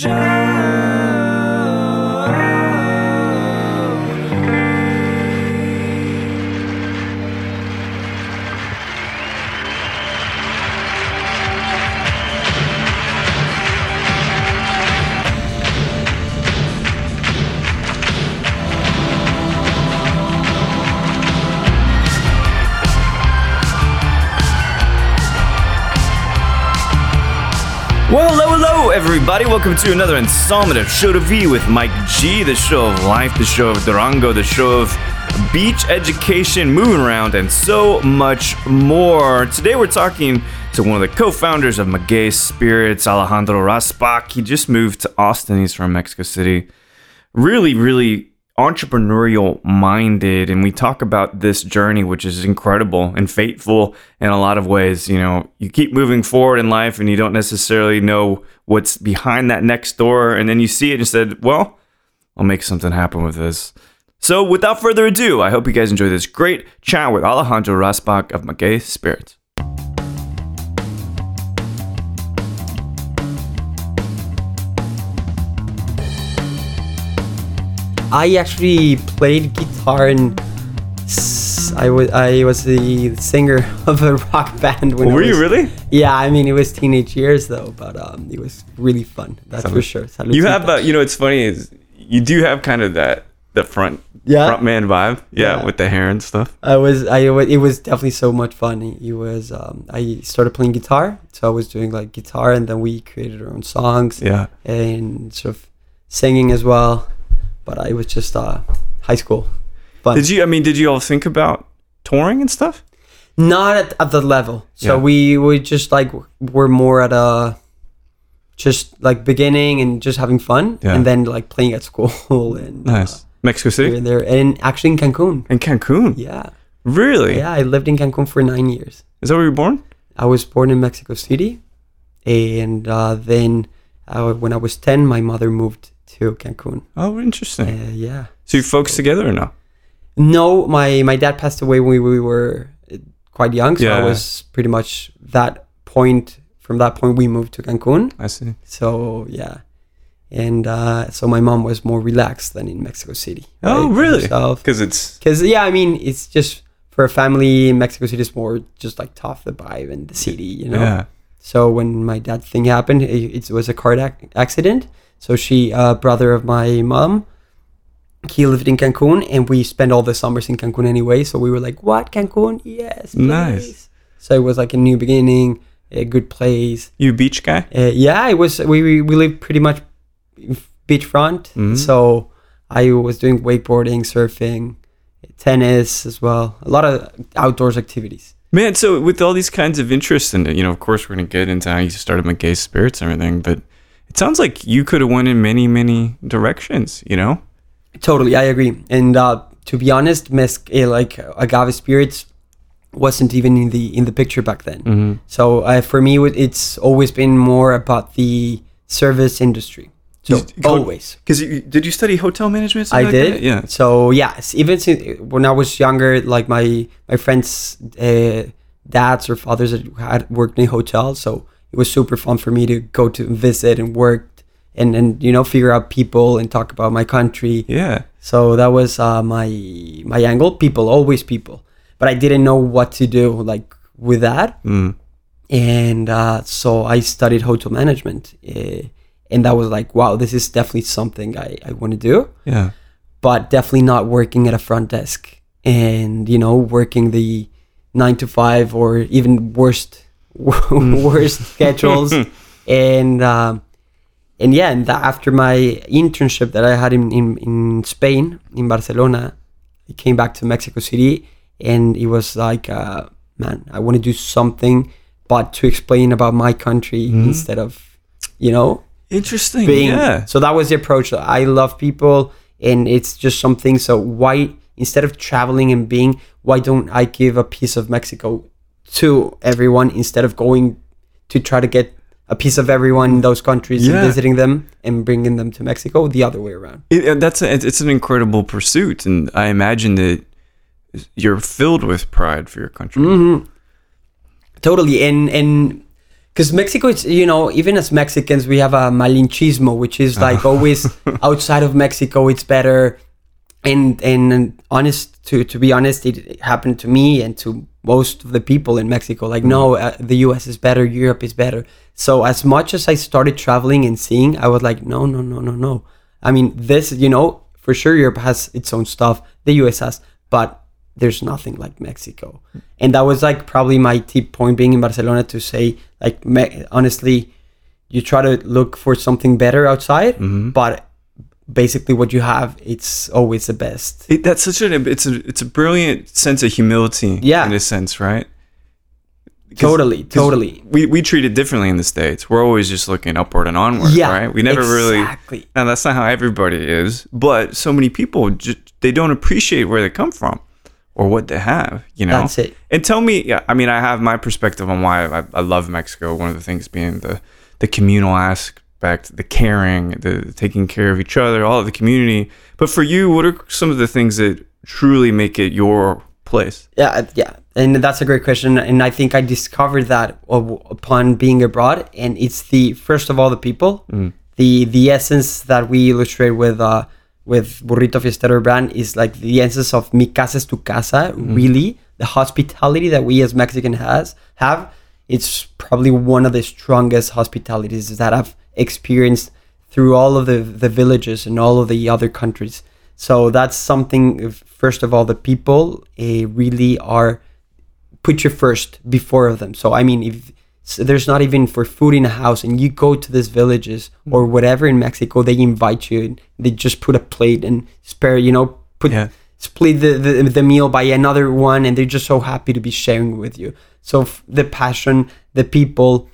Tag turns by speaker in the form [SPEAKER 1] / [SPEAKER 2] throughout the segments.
[SPEAKER 1] Well, everybody. Welcome to another installment of Show to V with Mike G, the show of life, the show of Durango, the show of beach education, moving around, and so much more. Today, we're talking to one of the co founders of Maguey Spirits, Alejandro Rasbach. He just moved to Austin. He's from Mexico City. Really, really entrepreneurial minded and we talk about this journey which is incredible and fateful in a lot of ways. You know you keep moving forward in life and you don't necessarily know what's behind that next door and then you see it and said well i'll make something happen with this. So without further ado i hope you guys enjoy this great chat with alejandro rasbach of maguey spirits
[SPEAKER 2] I actually played guitar and I was I was the singer of a rock band when I
[SPEAKER 1] were you
[SPEAKER 2] was-
[SPEAKER 1] really
[SPEAKER 2] Yeah, I mean it was teenage years though, but um, it was really fun. That's for sure.
[SPEAKER 1] you have uh, you know it's funny is you do have kind of that the front
[SPEAKER 2] Yeah?
[SPEAKER 1] front man vibe yeah,
[SPEAKER 2] Yeah.
[SPEAKER 1] with the hair and stuff
[SPEAKER 2] I was I it was definitely so much fun. It was um, I started playing guitar, so I was doing like guitar, and then we created our own songs
[SPEAKER 1] yeah
[SPEAKER 2] and sort of singing as well. But I was just uh, high school fun.
[SPEAKER 1] Did you? I mean, did you all think about touring and stuff?
[SPEAKER 2] not at, at the level so
[SPEAKER 1] Yeah.
[SPEAKER 2] we we just like we're more at a just like beginning and just having fun
[SPEAKER 1] Yeah.
[SPEAKER 2] and then like playing at school and
[SPEAKER 1] Nice. Mexico
[SPEAKER 2] uh, here
[SPEAKER 1] City
[SPEAKER 2] there and actually in cancun
[SPEAKER 1] In Cancun.
[SPEAKER 2] yeah
[SPEAKER 1] Really?
[SPEAKER 2] yeah i lived in cancun for nine years
[SPEAKER 1] Is that where you were born?
[SPEAKER 2] i was born in mexico city and uh, then uh, when i was 10 my mother moved to cancun
[SPEAKER 1] Oh,
[SPEAKER 2] uh,
[SPEAKER 1] interesting.
[SPEAKER 2] yeah
[SPEAKER 1] So you folks together or no?
[SPEAKER 2] No, my my dad passed away when we were uh, quite young, so I was pretty much that point. From that point, we moved to Cancun.
[SPEAKER 1] I see.
[SPEAKER 2] So yeah, and uh, so my mom was more relaxed than in Mexico City.
[SPEAKER 1] Oh, really?
[SPEAKER 2] Because
[SPEAKER 1] it's Because
[SPEAKER 2] yeah, I mean, it's just for a family. Mexico City is more just like tough the vibe and the city, you know.
[SPEAKER 1] yeah.
[SPEAKER 2] So when my dad thing happened, it, it was a car ac- accident. So she, uh, brother of my mom, he lived in Cancun, and we spent all the summers in Cancun anyway. So we were like, "What Cancun? Yes,
[SPEAKER 1] Nice.
[SPEAKER 2] So it was like a new beginning, a good place.
[SPEAKER 1] You beach guy?
[SPEAKER 2] Uh, yeah, it was. We we, we lived pretty much beachfront.
[SPEAKER 1] Mhm.
[SPEAKER 2] So I was doing wakeboarding, surfing, tennis as well. A lot of outdoors activities.
[SPEAKER 1] Man, so with all these kinds of interests, and you know, of course, we're gonna get into how you started Maguey Spirits and everything, but it sounds like you could have went in many, many directions. You know?
[SPEAKER 2] Totally, I agree. And uh, to be honest, Mes- eh, like agave spirits wasn't even in the in the picture back then.
[SPEAKER 1] Mm-hmm.
[SPEAKER 2] So uh, for me, it's always been more about the service industry. So
[SPEAKER 1] You-
[SPEAKER 2] always,
[SPEAKER 1] Because did you study hotel management?
[SPEAKER 2] I
[SPEAKER 1] like
[SPEAKER 2] did.
[SPEAKER 1] that? Yeah.
[SPEAKER 2] So yes, even since, when I was younger, like my my friends' uh, dads or fathers had worked in hotels, so it was super fun for me to go to visit and work and and you know figure out people and talk about my country.
[SPEAKER 1] Yeah.
[SPEAKER 2] So that was uh, my my angle. People, always people, but I didn't know what to do like with that,
[SPEAKER 1] Mm.
[SPEAKER 2] and uh, so I studied hotel management, uh, and that was like, wow, this is definitely something I I want to do,
[SPEAKER 1] Yeah.
[SPEAKER 2] but definitely not working at a front desk and you know working the nine to five or even worst worst schedules, and. Um, and yeah, and that after my internship that I had in, in, in Spain, in Barcelona, I came back to Mexico City, and it was like, uh, man, I want to do something, but to explain about my country instead of, you know,
[SPEAKER 1] Interesting.
[SPEAKER 2] being.
[SPEAKER 1] yeah.
[SPEAKER 2] So that was the approach. I love people, and it's just something. So why instead of traveling and being, why don't I give a piece of Mexico to everyone instead of going to try to get a piece of everyone in those countries
[SPEAKER 1] Yeah.
[SPEAKER 2] and visiting them and bringing them to Mexico the other way around.
[SPEAKER 1] It, that's a, it's an incredible pursuit, and I imagine that you're filled with pride for your country.
[SPEAKER 2] hmm Totally, and and because Mexico, it's you know, even as Mexicans, we have a malinchismo, which is like always outside of Mexico, it's better. And and honest to to be honest, it happened to me and to most of the people in Mexico. Like, no, uh, the U.S. is better, Europe is better. So as much as I started traveling and seeing, I was like, no, no, no, no, no. I mean, this, you know, for sure, Europe has its own stuff. The U.S. has, but there's nothing like Mexico. And that was like probably my tip point being in Barcelona to say like me- honestly, you try to look for something better outside, but basically what you have it's always the best.
[SPEAKER 1] It, that's such an it's a it's a brilliant sense of humility.
[SPEAKER 2] Yeah.
[SPEAKER 1] in a sense, right
[SPEAKER 2] totally totally.
[SPEAKER 1] We we treat it differently in the states. We're always just looking upward and onward,
[SPEAKER 2] Yeah,
[SPEAKER 1] right? We never really.
[SPEAKER 2] exactly.
[SPEAKER 1] Now that's not how everybody is, but so many people just they don't appreciate where they come from or what they have. You know,
[SPEAKER 2] That's it.
[SPEAKER 1] And tell me, I mean, I have my perspective on why I, I love Mexico. One of the things being the the communal the caring, the taking care of each other, all of the community. But for you, what are some of the things that truly make it your place?
[SPEAKER 2] Yeah, yeah, and that's a great question, and I think I discovered that upon being abroad, and it's the first of all the people, the the essence that we illustrate with uh with Burrito Fiestero brand is like the essence of mi casa es tu casa. Really, the hospitality that we as Mexican has have, it's probably one of the strongest hospitalities that I've experienced through all of the the villages and all of the other countries. So that's something. First of all, the people uh, really are put you first before of them. So I mean, if so there's not even for food in a house, and you go to these villages or whatever in Mexico, they invite you. and They just put a plate and spare, you know, put
[SPEAKER 1] Yeah.
[SPEAKER 2] split the, the the meal by another one, and they're just so happy to be sharing with you. So f- the passion, the people,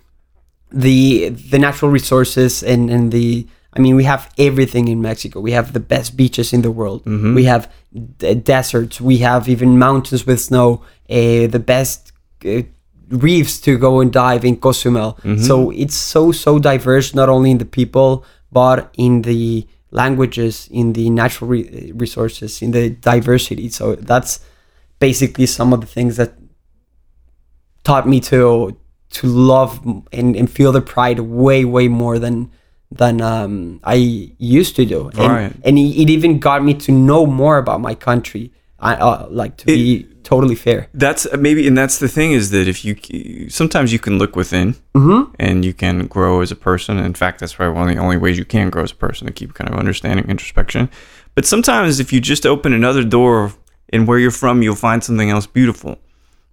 [SPEAKER 2] the the natural resources and and the I mean we have everything in Mexico. We have the best beaches in the world. We have d- deserts. We have even mountains with snow. Uh, the best uh, reefs to go and dive in Cozumel. So it's so so diverse, not only in the people but in the languages, in the natural re- resources, in the diversity. So that's basically some of the things that taught me to to love and, and feel the pride way way more than than um, I used to do. And,
[SPEAKER 1] Right.
[SPEAKER 2] and it, it even got me to know more about my country. I uh, like to be totally fair.
[SPEAKER 1] That's uh, maybe, and that's the thing is that if you sometimes you can look within and you can grow as a person. In fact, that's probably one of the only ways you can grow as a person to keep kind of understanding introspection. But sometimes if you just open another door and where you're from, you'll find something else beautiful.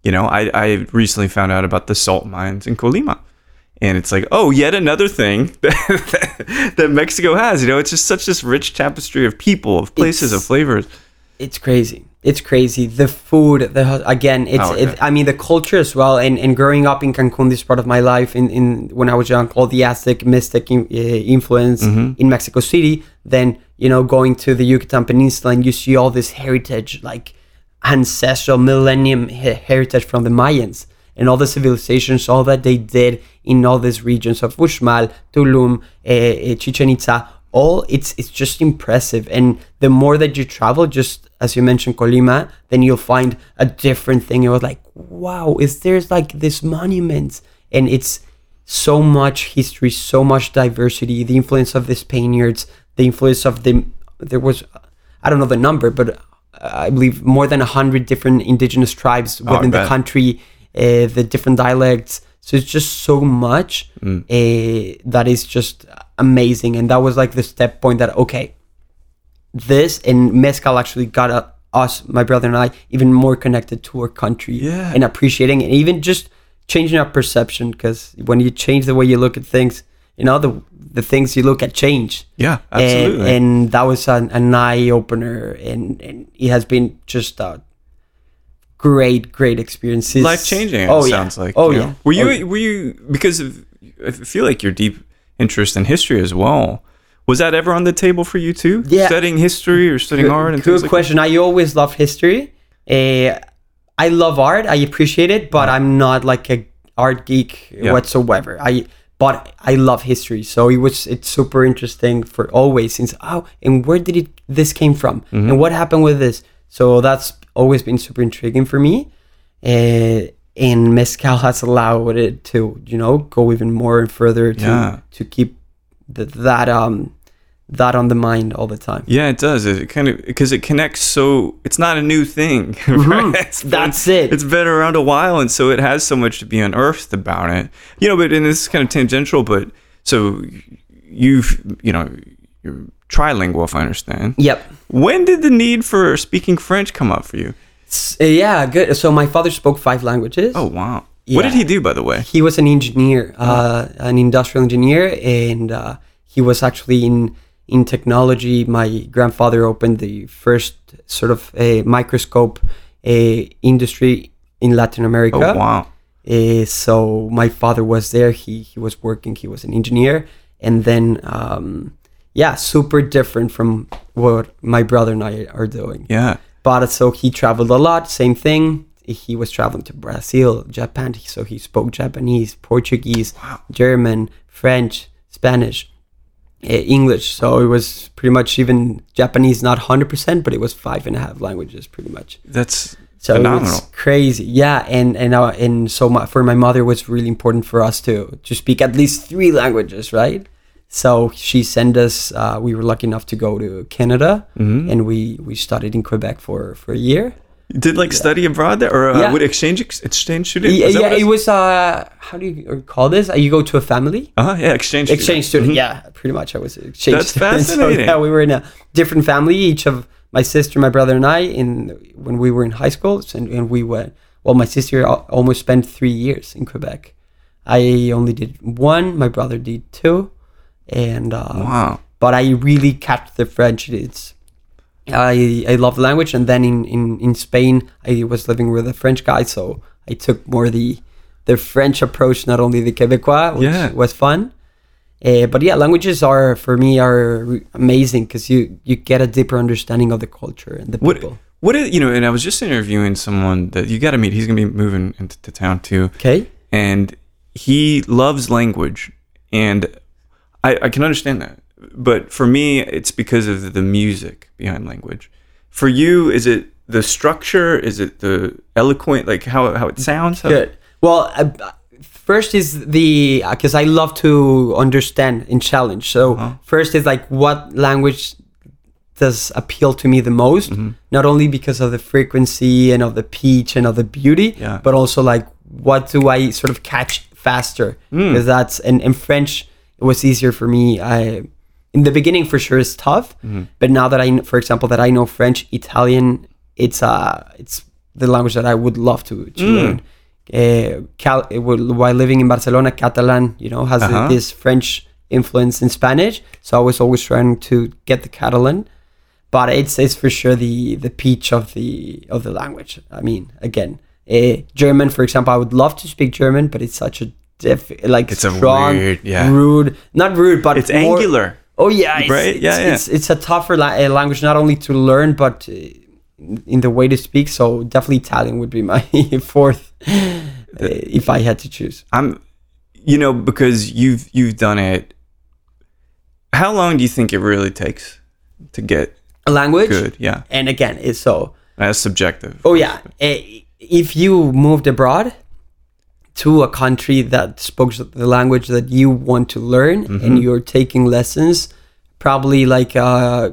[SPEAKER 1] You know, I, I recently found out about the salt mines in Colima. And it's like, oh, yet another thing that, that Mexico has. You know, it's just such this rich tapestry of people, of places,
[SPEAKER 2] It's-
[SPEAKER 1] of flavors.
[SPEAKER 2] It's crazy. It's crazy. The food, the again, it's.
[SPEAKER 1] Oh, okay.
[SPEAKER 2] It, I mean, the culture as well. And, and growing up in Cancun, this part of my life, in, in when I was young, all the Aztec mystic in, uh, influence in Mexico City. Then you know, going to the Yucatan Peninsula, and you see all this heritage, like ancestral millennium heritage from the Mayans and all the civilizations, all that they did in all these regions of Uxmal, Tulum, uh, uh, Chichen Itza. All it's it's just impressive, and the more that you travel, just as you mentioned Colima, then you'll find a different thing. It was like, wow, is there's like this monuments, and it's so much history, so much diversity, the influence of the Spaniards, the influence of the there was I don't know the number, but I believe more than a hundred different indigenous tribes
[SPEAKER 1] I
[SPEAKER 2] within the country, uh, the different dialects. So it's just so much
[SPEAKER 1] Mm.
[SPEAKER 2] uh, that is just amazing, and that was like the step point that okay, this and mezcal actually got uh, us, my brother and I, even more connected to our country
[SPEAKER 1] Yeah.
[SPEAKER 2] and appreciating and even just changing our perception because when you change the way you look at things, you know the the things you look at change.
[SPEAKER 1] Yeah,
[SPEAKER 2] And,
[SPEAKER 1] absolutely.
[SPEAKER 2] and that was an, an eye opener, and, and it has been just a great, great experiences.
[SPEAKER 1] life changing.
[SPEAKER 2] Oh
[SPEAKER 1] it
[SPEAKER 2] yeah.
[SPEAKER 1] sounds like.
[SPEAKER 2] Oh
[SPEAKER 1] you
[SPEAKER 2] yeah.
[SPEAKER 1] Were you
[SPEAKER 2] Oh, yeah.
[SPEAKER 1] were you because of I feel like your deep interest in history as well. Was that ever on the table for you too?
[SPEAKER 2] Yeah.
[SPEAKER 1] Studying history or studying art and
[SPEAKER 2] Good
[SPEAKER 1] like
[SPEAKER 2] question. I always loved history. Uh, I love art. I appreciate it, but I'm not like a art geek
[SPEAKER 1] Yeah.
[SPEAKER 2] whatsoever. I but I love history, so it was it's super interesting for always since oh and where did it this came from
[SPEAKER 1] Mm-hmm.
[SPEAKER 2] and what happened with this. So that's always been super intriguing for me. Uh, and mezcal has allowed it to you know go even more and further to
[SPEAKER 1] Yeah.
[SPEAKER 2] to keep th- that um that on the mind all the time.
[SPEAKER 1] Yeah, it does. It kind of because it connects so it's not a new thing. Right? It's been-
[SPEAKER 2] Mm-hmm. That's it.
[SPEAKER 1] It's been around a while, and so it has so much to be unearthed about it. You know, but and this is kind of tangential, but so you've you know you're trilingual, if I understand.
[SPEAKER 2] Yep.
[SPEAKER 1] When did the need for speaking French come up for you?
[SPEAKER 2] Uh, yeah, good. So my father spoke five languages.
[SPEAKER 1] Oh wow! What did he do, by the way?
[SPEAKER 2] He was an engineer, uh, an industrial engineer, and uh, he was actually in in technology. My grandfather opened the first sort of a microscope a industry in Latin America.
[SPEAKER 1] Oh wow!
[SPEAKER 2] Uh, so my father was there. He he was working. He was an engineer, and then um, yeah, super different from what my brother and I are doing.
[SPEAKER 1] Yeah.
[SPEAKER 2] But so he traveled a lot. Same thing. He was traveling to Brazil, Japan. So he spoke Japanese, Portuguese, German, French, Spanish, English. So it was pretty much even Japanese, not hundred percent, but it was five and a half languages, pretty much.
[SPEAKER 1] That's
[SPEAKER 2] So
[SPEAKER 1] phenomenal.
[SPEAKER 2] it's crazy, yeah. And and uh, and so my, for my mother, it was really important for us to to speak at least three languages, right? So she sent us. Uh, we were lucky enough to go to Canada,
[SPEAKER 1] Mm-hmm.
[SPEAKER 2] and we we studied in Quebec for for a year.
[SPEAKER 1] You did like study abroad there, or uh,
[SPEAKER 2] Yeah.
[SPEAKER 1] would exchange ex- exchange student?
[SPEAKER 2] Yeah, yeah it was. Uh, how do you call this? Uh, you go to a family
[SPEAKER 1] Uh-huh, yeah, exchange.
[SPEAKER 2] exchange student. Yeah, pretty much. I was an exchange.
[SPEAKER 1] That's
[SPEAKER 2] student. So,
[SPEAKER 1] fascinating.
[SPEAKER 2] yeah, we were in a different family. Each of my sister, my brother, and I, in when we were in high school, and, and we went. Well, my sister almost spent three years in Quebec. I only did one. My brother did two, and uh,
[SPEAKER 1] Wow.
[SPEAKER 2] but I really kept the French. It's I I love the language, and then in, in, in Spain, I was living with a French guy, so I took more the the French approach, not only the Quebecois, which
[SPEAKER 1] Yeah.
[SPEAKER 2] was fun. Uh, but yeah, languages are for me are amazing because you you get a deeper understanding of the culture and the
[SPEAKER 1] What
[SPEAKER 2] people.
[SPEAKER 1] what is, you know? And I was just interviewing someone that you got to meet. He's gonna be moving into to town too,
[SPEAKER 2] Okay.
[SPEAKER 1] and he loves language, and I, I can understand that. But for me, it's because of the music behind language. For you, is it the structure? Is it the eloquent, like how how it sounds? How-
[SPEAKER 2] Good. Well, uh, first is the because I love to understand and challenge. So
[SPEAKER 1] Uh-huh.
[SPEAKER 2] first is like what language does appeal to me the most,
[SPEAKER 1] Mm-hmm.
[SPEAKER 2] not only because of the frequency and of the pitch and of the beauty,
[SPEAKER 1] Yeah.
[SPEAKER 2] but also like what do I sort of catch faster?
[SPEAKER 1] Mm.
[SPEAKER 2] Because that's and in French it was easier for me. I in the beginning for sure it's tough,
[SPEAKER 1] Mm-hmm.
[SPEAKER 2] but now that I, for example, that I know French, Italian, it's uh it's the language that I would love to to
[SPEAKER 1] Mm.
[SPEAKER 2] learn. Uh, Cal- while living in Barcelona, Catalan, you know, has
[SPEAKER 1] Uh-huh.
[SPEAKER 2] this French influence in Spanish. So I was always trying to get the Catalan, but it's it's for sure the the pitch of the of the language. I mean, again, uh, German, for example, I would love to speak German, but it's such a diff like
[SPEAKER 1] It's a weird- yeah.
[SPEAKER 2] rude, not rude, but
[SPEAKER 1] It's
[SPEAKER 2] more-
[SPEAKER 1] angular.
[SPEAKER 2] Oh yeah, it's,
[SPEAKER 1] Right?
[SPEAKER 2] It's,
[SPEAKER 1] Yeah, yeah.
[SPEAKER 2] It's, it's a tougher la- uh, language, not only to learn, but uh, in the way to speak. So definitely Italian would be my fourth, uh, if I had to choose.
[SPEAKER 1] I'm, you know, because you've you've done it. How long do you think it really takes to get
[SPEAKER 2] A language,
[SPEAKER 1] good? Yeah,
[SPEAKER 2] and again, it's so.
[SPEAKER 1] that's subjective.
[SPEAKER 2] Oh yeah, if you moved abroad to a country that spoke the language that you want to learn, and mm-hmm. you're taking lessons, probably like uh,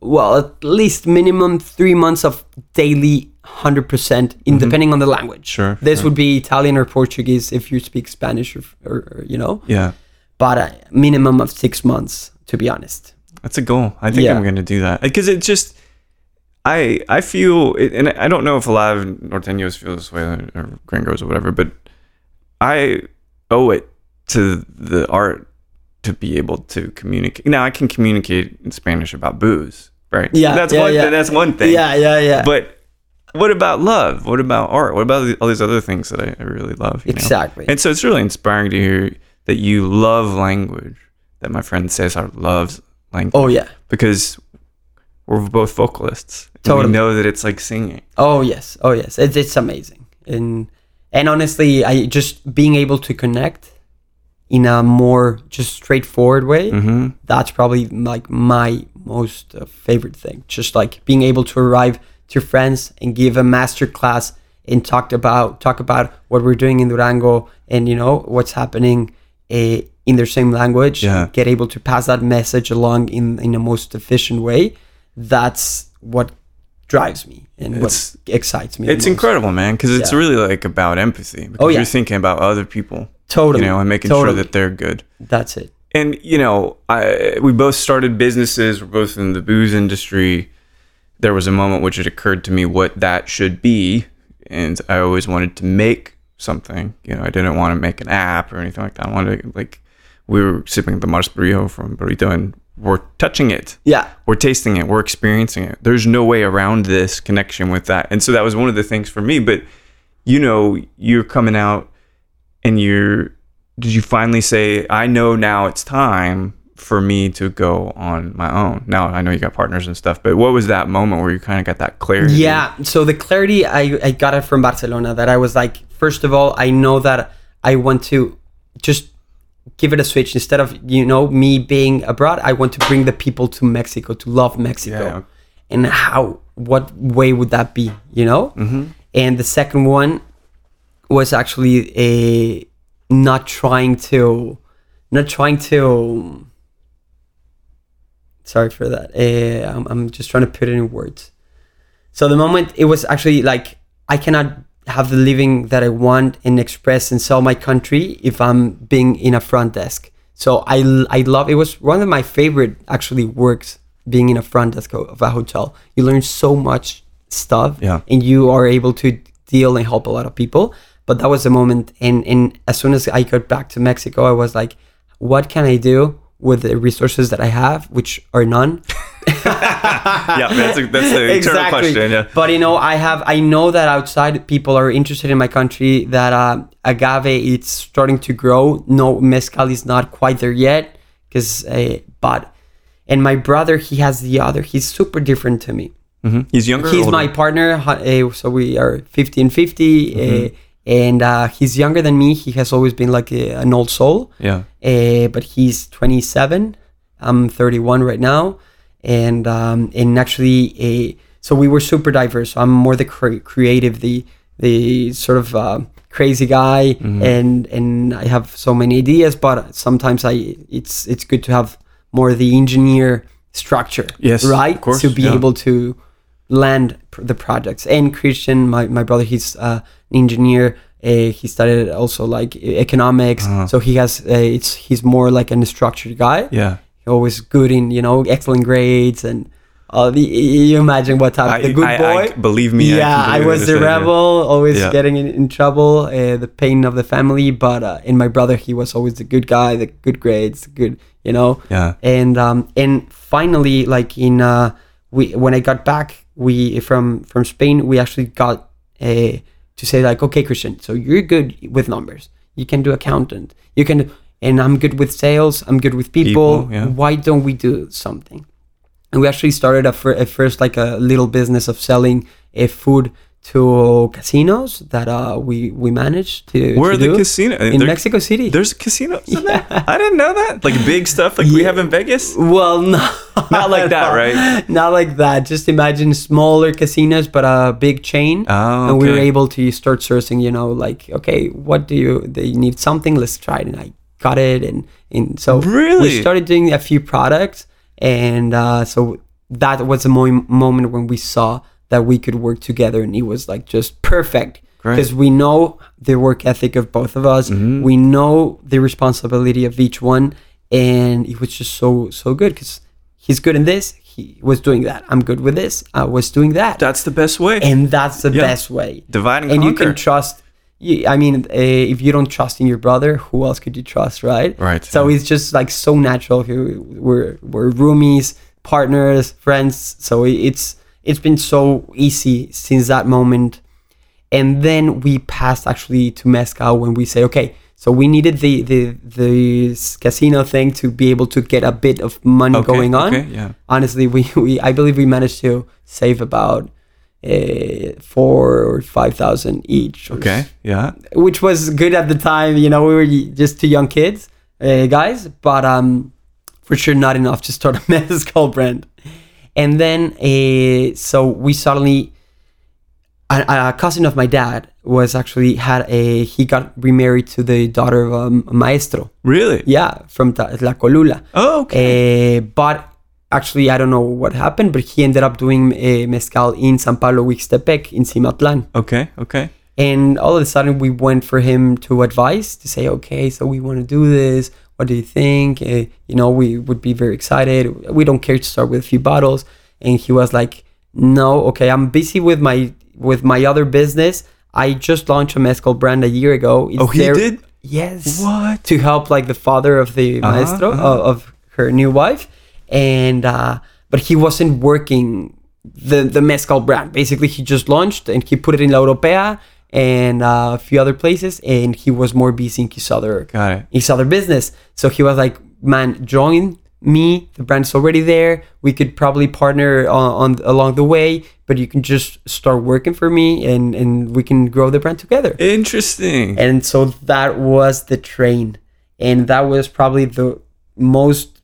[SPEAKER 2] well, at least minimum three months of daily hundred percent, in mm-hmm. depending on the language.
[SPEAKER 1] Sure,
[SPEAKER 2] this
[SPEAKER 1] sure.
[SPEAKER 2] would be Italian or Portuguese if you speak Spanish or, or, or you know,
[SPEAKER 1] Yeah,
[SPEAKER 2] but a minimum of six months, to be honest.
[SPEAKER 1] that's a goal. I think
[SPEAKER 2] Yeah.
[SPEAKER 1] I'm going to do that uh, because it just. I I feel, and I don't know if a lot of Norteños feel this way or Gringos or whatever, but I owe it to the art to be able to communicate. Now I can communicate in Spanish about booze, right?
[SPEAKER 2] Yeah,
[SPEAKER 1] that's
[SPEAKER 2] yeah,
[SPEAKER 1] one.
[SPEAKER 2] yeah.
[SPEAKER 1] That's one thing.
[SPEAKER 2] Yeah, yeah, yeah.
[SPEAKER 1] But what about love? What about art? What about all these other things that I, I really love? you know?
[SPEAKER 2] Exactly.
[SPEAKER 1] And so it's really inspiring to hear that you love language. That my friend says Cesar loves language
[SPEAKER 2] oh yeah.
[SPEAKER 1] because we're both vocalists.
[SPEAKER 2] Totally.
[SPEAKER 1] We know that it's like singing.
[SPEAKER 2] Oh yes, oh yes, it's it's amazing, and and honestly, I just being able to connect in a more just straightforward way.
[SPEAKER 1] Mm-hmm.
[SPEAKER 2] That's probably like my most uh, favorite thing. Just like being able to arrive to friends and give a master class and talked about talk about what we're doing in Durango and you know what's happening uh, in their same language.
[SPEAKER 1] Yeah.
[SPEAKER 2] Get able to pass that message along in in a most efficient way. That's what drives me and
[SPEAKER 1] It's-
[SPEAKER 2] what excites me.
[SPEAKER 1] It's incredible, man, because it's
[SPEAKER 2] Yeah.
[SPEAKER 1] really like about empathy. Because
[SPEAKER 2] Oh, yeah.
[SPEAKER 1] you're thinking about other people,
[SPEAKER 2] Totally.
[SPEAKER 1] you know, and making sure that they're good.
[SPEAKER 2] That's it.
[SPEAKER 1] and you know I, we both started businesses we're both in the booze industry there was a moment which it occurred to me what that should be and i always wanted to make something you know i didn't want to make an app or anything like that i wanted to, like we were sipping the mars Brillo from burrito and we're touching it
[SPEAKER 2] Yeah.
[SPEAKER 1] we're tasting it we're experiencing it there's no way around this connection with that and so that was one of the things for me but you know you're coming out and you're did you finally say i know now it's time for me to go on my own now i know you got partners and stuff but what was that moment where you kind of got that clarity
[SPEAKER 2] Yeah. So the clarity I, I got it from Barcelona that I was like, first of all, I know that I want to just give it a switch instead of you know me being abroad. I want to bring the people to Mexico to love Mexico,
[SPEAKER 1] Yeah.
[SPEAKER 2] and how what way would that be? You know. Mm-hmm. And the second one was actually a not trying to, not trying to. Sorry for that. Uh, I'm, I'm just trying to put it in words. So the moment it was actually like I cannot have the living that I want and express and sell my country if I'm being in a front desk. So I I love it was one of my favorite actually works being in a front desk of a hotel. You learn so much stuff
[SPEAKER 1] Yeah.
[SPEAKER 2] and you are able to deal and help a lot of people. But that was the moment and and as soon as I got back to Mexico I was like what can I do with the resources that I have which are none
[SPEAKER 1] yeah that's a, that's the eternal question yeah
[SPEAKER 2] but you know, I have I know that outside people are interested in my country. That uh, agave it's starting to grow. No, mezcal is not quite there yet. Because, uh, but, and my brother he has the other. He's super different to me.
[SPEAKER 1] Mhm. he's younger
[SPEAKER 2] He's my partner. Uh, so we are 50 and 50.
[SPEAKER 1] Mm-hmm.
[SPEAKER 2] Uh, and uh, he's younger than me. He has always been like a, an old soul
[SPEAKER 1] yeah
[SPEAKER 2] uh, but he's 27 i'm 31 right now and um, and actually a so we were super diverse. So i'm more the cre- creative the the sort of uh, crazy guy.
[SPEAKER 1] Mm-hmm.
[SPEAKER 2] and and i have so many ideas but sometimes i it's it's good to have more the engineer structure
[SPEAKER 1] Yes,
[SPEAKER 2] right?
[SPEAKER 1] course,
[SPEAKER 2] to be
[SPEAKER 1] yeah.
[SPEAKER 2] able to land pr- the projects. And christian my, my brother he's uh, an engineer. Uh, he studied also like economics.
[SPEAKER 1] Uh-huh.
[SPEAKER 2] so he has uh, it's he's more like an structured guy.
[SPEAKER 1] Yeah
[SPEAKER 2] always good in you know excellent grades and uh, the, you imagine what type
[SPEAKER 1] I-
[SPEAKER 2] the good
[SPEAKER 1] I-
[SPEAKER 2] boy?
[SPEAKER 1] I- believe me,
[SPEAKER 2] yeah I, was the rebel always
[SPEAKER 1] Yeah.
[SPEAKER 2] getting in, in trouble uh, the pain of the family but uh, in my brother he was always the good guy the good grades the good you know?
[SPEAKER 1] Yeah.
[SPEAKER 2] and um and finally like in uh we when I got back we from from Spain we actually got a to say like okay Christian so you're good with numbers. You can do accountant. You can and I'm good with sales I'm good with people,
[SPEAKER 1] People, yeah.
[SPEAKER 2] why don't we do something and we actually started a fir- at first like a little business of selling a food to casinos that uh we we managed to
[SPEAKER 1] where
[SPEAKER 2] to
[SPEAKER 1] are the
[SPEAKER 2] do
[SPEAKER 1] casino
[SPEAKER 2] in
[SPEAKER 1] There-
[SPEAKER 2] Mexico City
[SPEAKER 1] there's casinos in there i didn't know that like big stuff like we have in vegas
[SPEAKER 2] Well, no,
[SPEAKER 1] Not like that, right?
[SPEAKER 2] Not like that. Just imagine smaller casinos, but a big chain.
[SPEAKER 1] Oh,
[SPEAKER 2] And we were able to start sourcing. You know, like okay, what do you? They need something. Let's try it. And I got it, and and so
[SPEAKER 1] Really?
[SPEAKER 2] we started doing a few products, and uh, so that was the mo- moment when we saw that we could work together, and it was like just perfect. Because we know the work ethic of both of us,
[SPEAKER 1] Mm-hmm.
[SPEAKER 2] we know the responsibility of each one, and it was just so so good because he's good in this he was doing that i'm good with this i was doing that
[SPEAKER 1] that's the best way
[SPEAKER 2] and that's the
[SPEAKER 1] Yeah.
[SPEAKER 2] best way
[SPEAKER 1] divide and,
[SPEAKER 2] and you can trust i mean uh, if you don't trust in your brother who else could you trust right
[SPEAKER 1] Right,
[SPEAKER 2] so
[SPEAKER 1] yeah.
[SPEAKER 2] it's just like so natural we're we're roomies partners friends so it's it's been so easy since that moment and then we passed actually to mezcal when we say okay so we needed the the the casino thing to be able to get a bit of money
[SPEAKER 1] Okay,
[SPEAKER 2] going on
[SPEAKER 1] okay, yeah.
[SPEAKER 2] honestly we, we i believe we managed to save about uh, four or five thousand each
[SPEAKER 1] okay yeah
[SPEAKER 2] which was good at the time. You know, we were just two young kids, uh, guys, but um, for sure not enough to start a mezcal brand. And then, uh, so we suddenly, a, a cousin of my dad was actually had a he got remarried to the daughter of um, a maestro.
[SPEAKER 1] Really?
[SPEAKER 2] Yeah, from La Colula.
[SPEAKER 1] Oh, okay.
[SPEAKER 2] Uh, but actually, I don't know what happened, but he ended up doing a mezcal in San Pablo Huixtepec in Zimatlan.
[SPEAKER 1] okay. Okay.
[SPEAKER 2] And all of a sudden, we went for him to advise to say, okay, so we want to do this. What do you think? Uh, you know, we would be very excited. We don't care to start with a few bottles. And he was like, no, okay, I'm busy with my with my other business. I just launched a mezcal brand a year ago. It's
[SPEAKER 1] Oh, he
[SPEAKER 2] there-
[SPEAKER 1] did?
[SPEAKER 2] Yes.
[SPEAKER 1] What?
[SPEAKER 2] To help like the father of the
[SPEAKER 1] Uh-huh,
[SPEAKER 2] maestro
[SPEAKER 1] uh-huh.
[SPEAKER 2] Of, of her new wife, and uh, but he wasn't working the the mezcal brand. Basically, he just launched and he put it in La Europea and uh, a few other places, and he was more busy in his other his other business. So he was like, "Man, join me. The brand's already there. We could probably partner on, on along the way, but you can just start working for me, and and we can grow the brand together."
[SPEAKER 1] Interesting.
[SPEAKER 2] And so that was the train. And that was probably the most,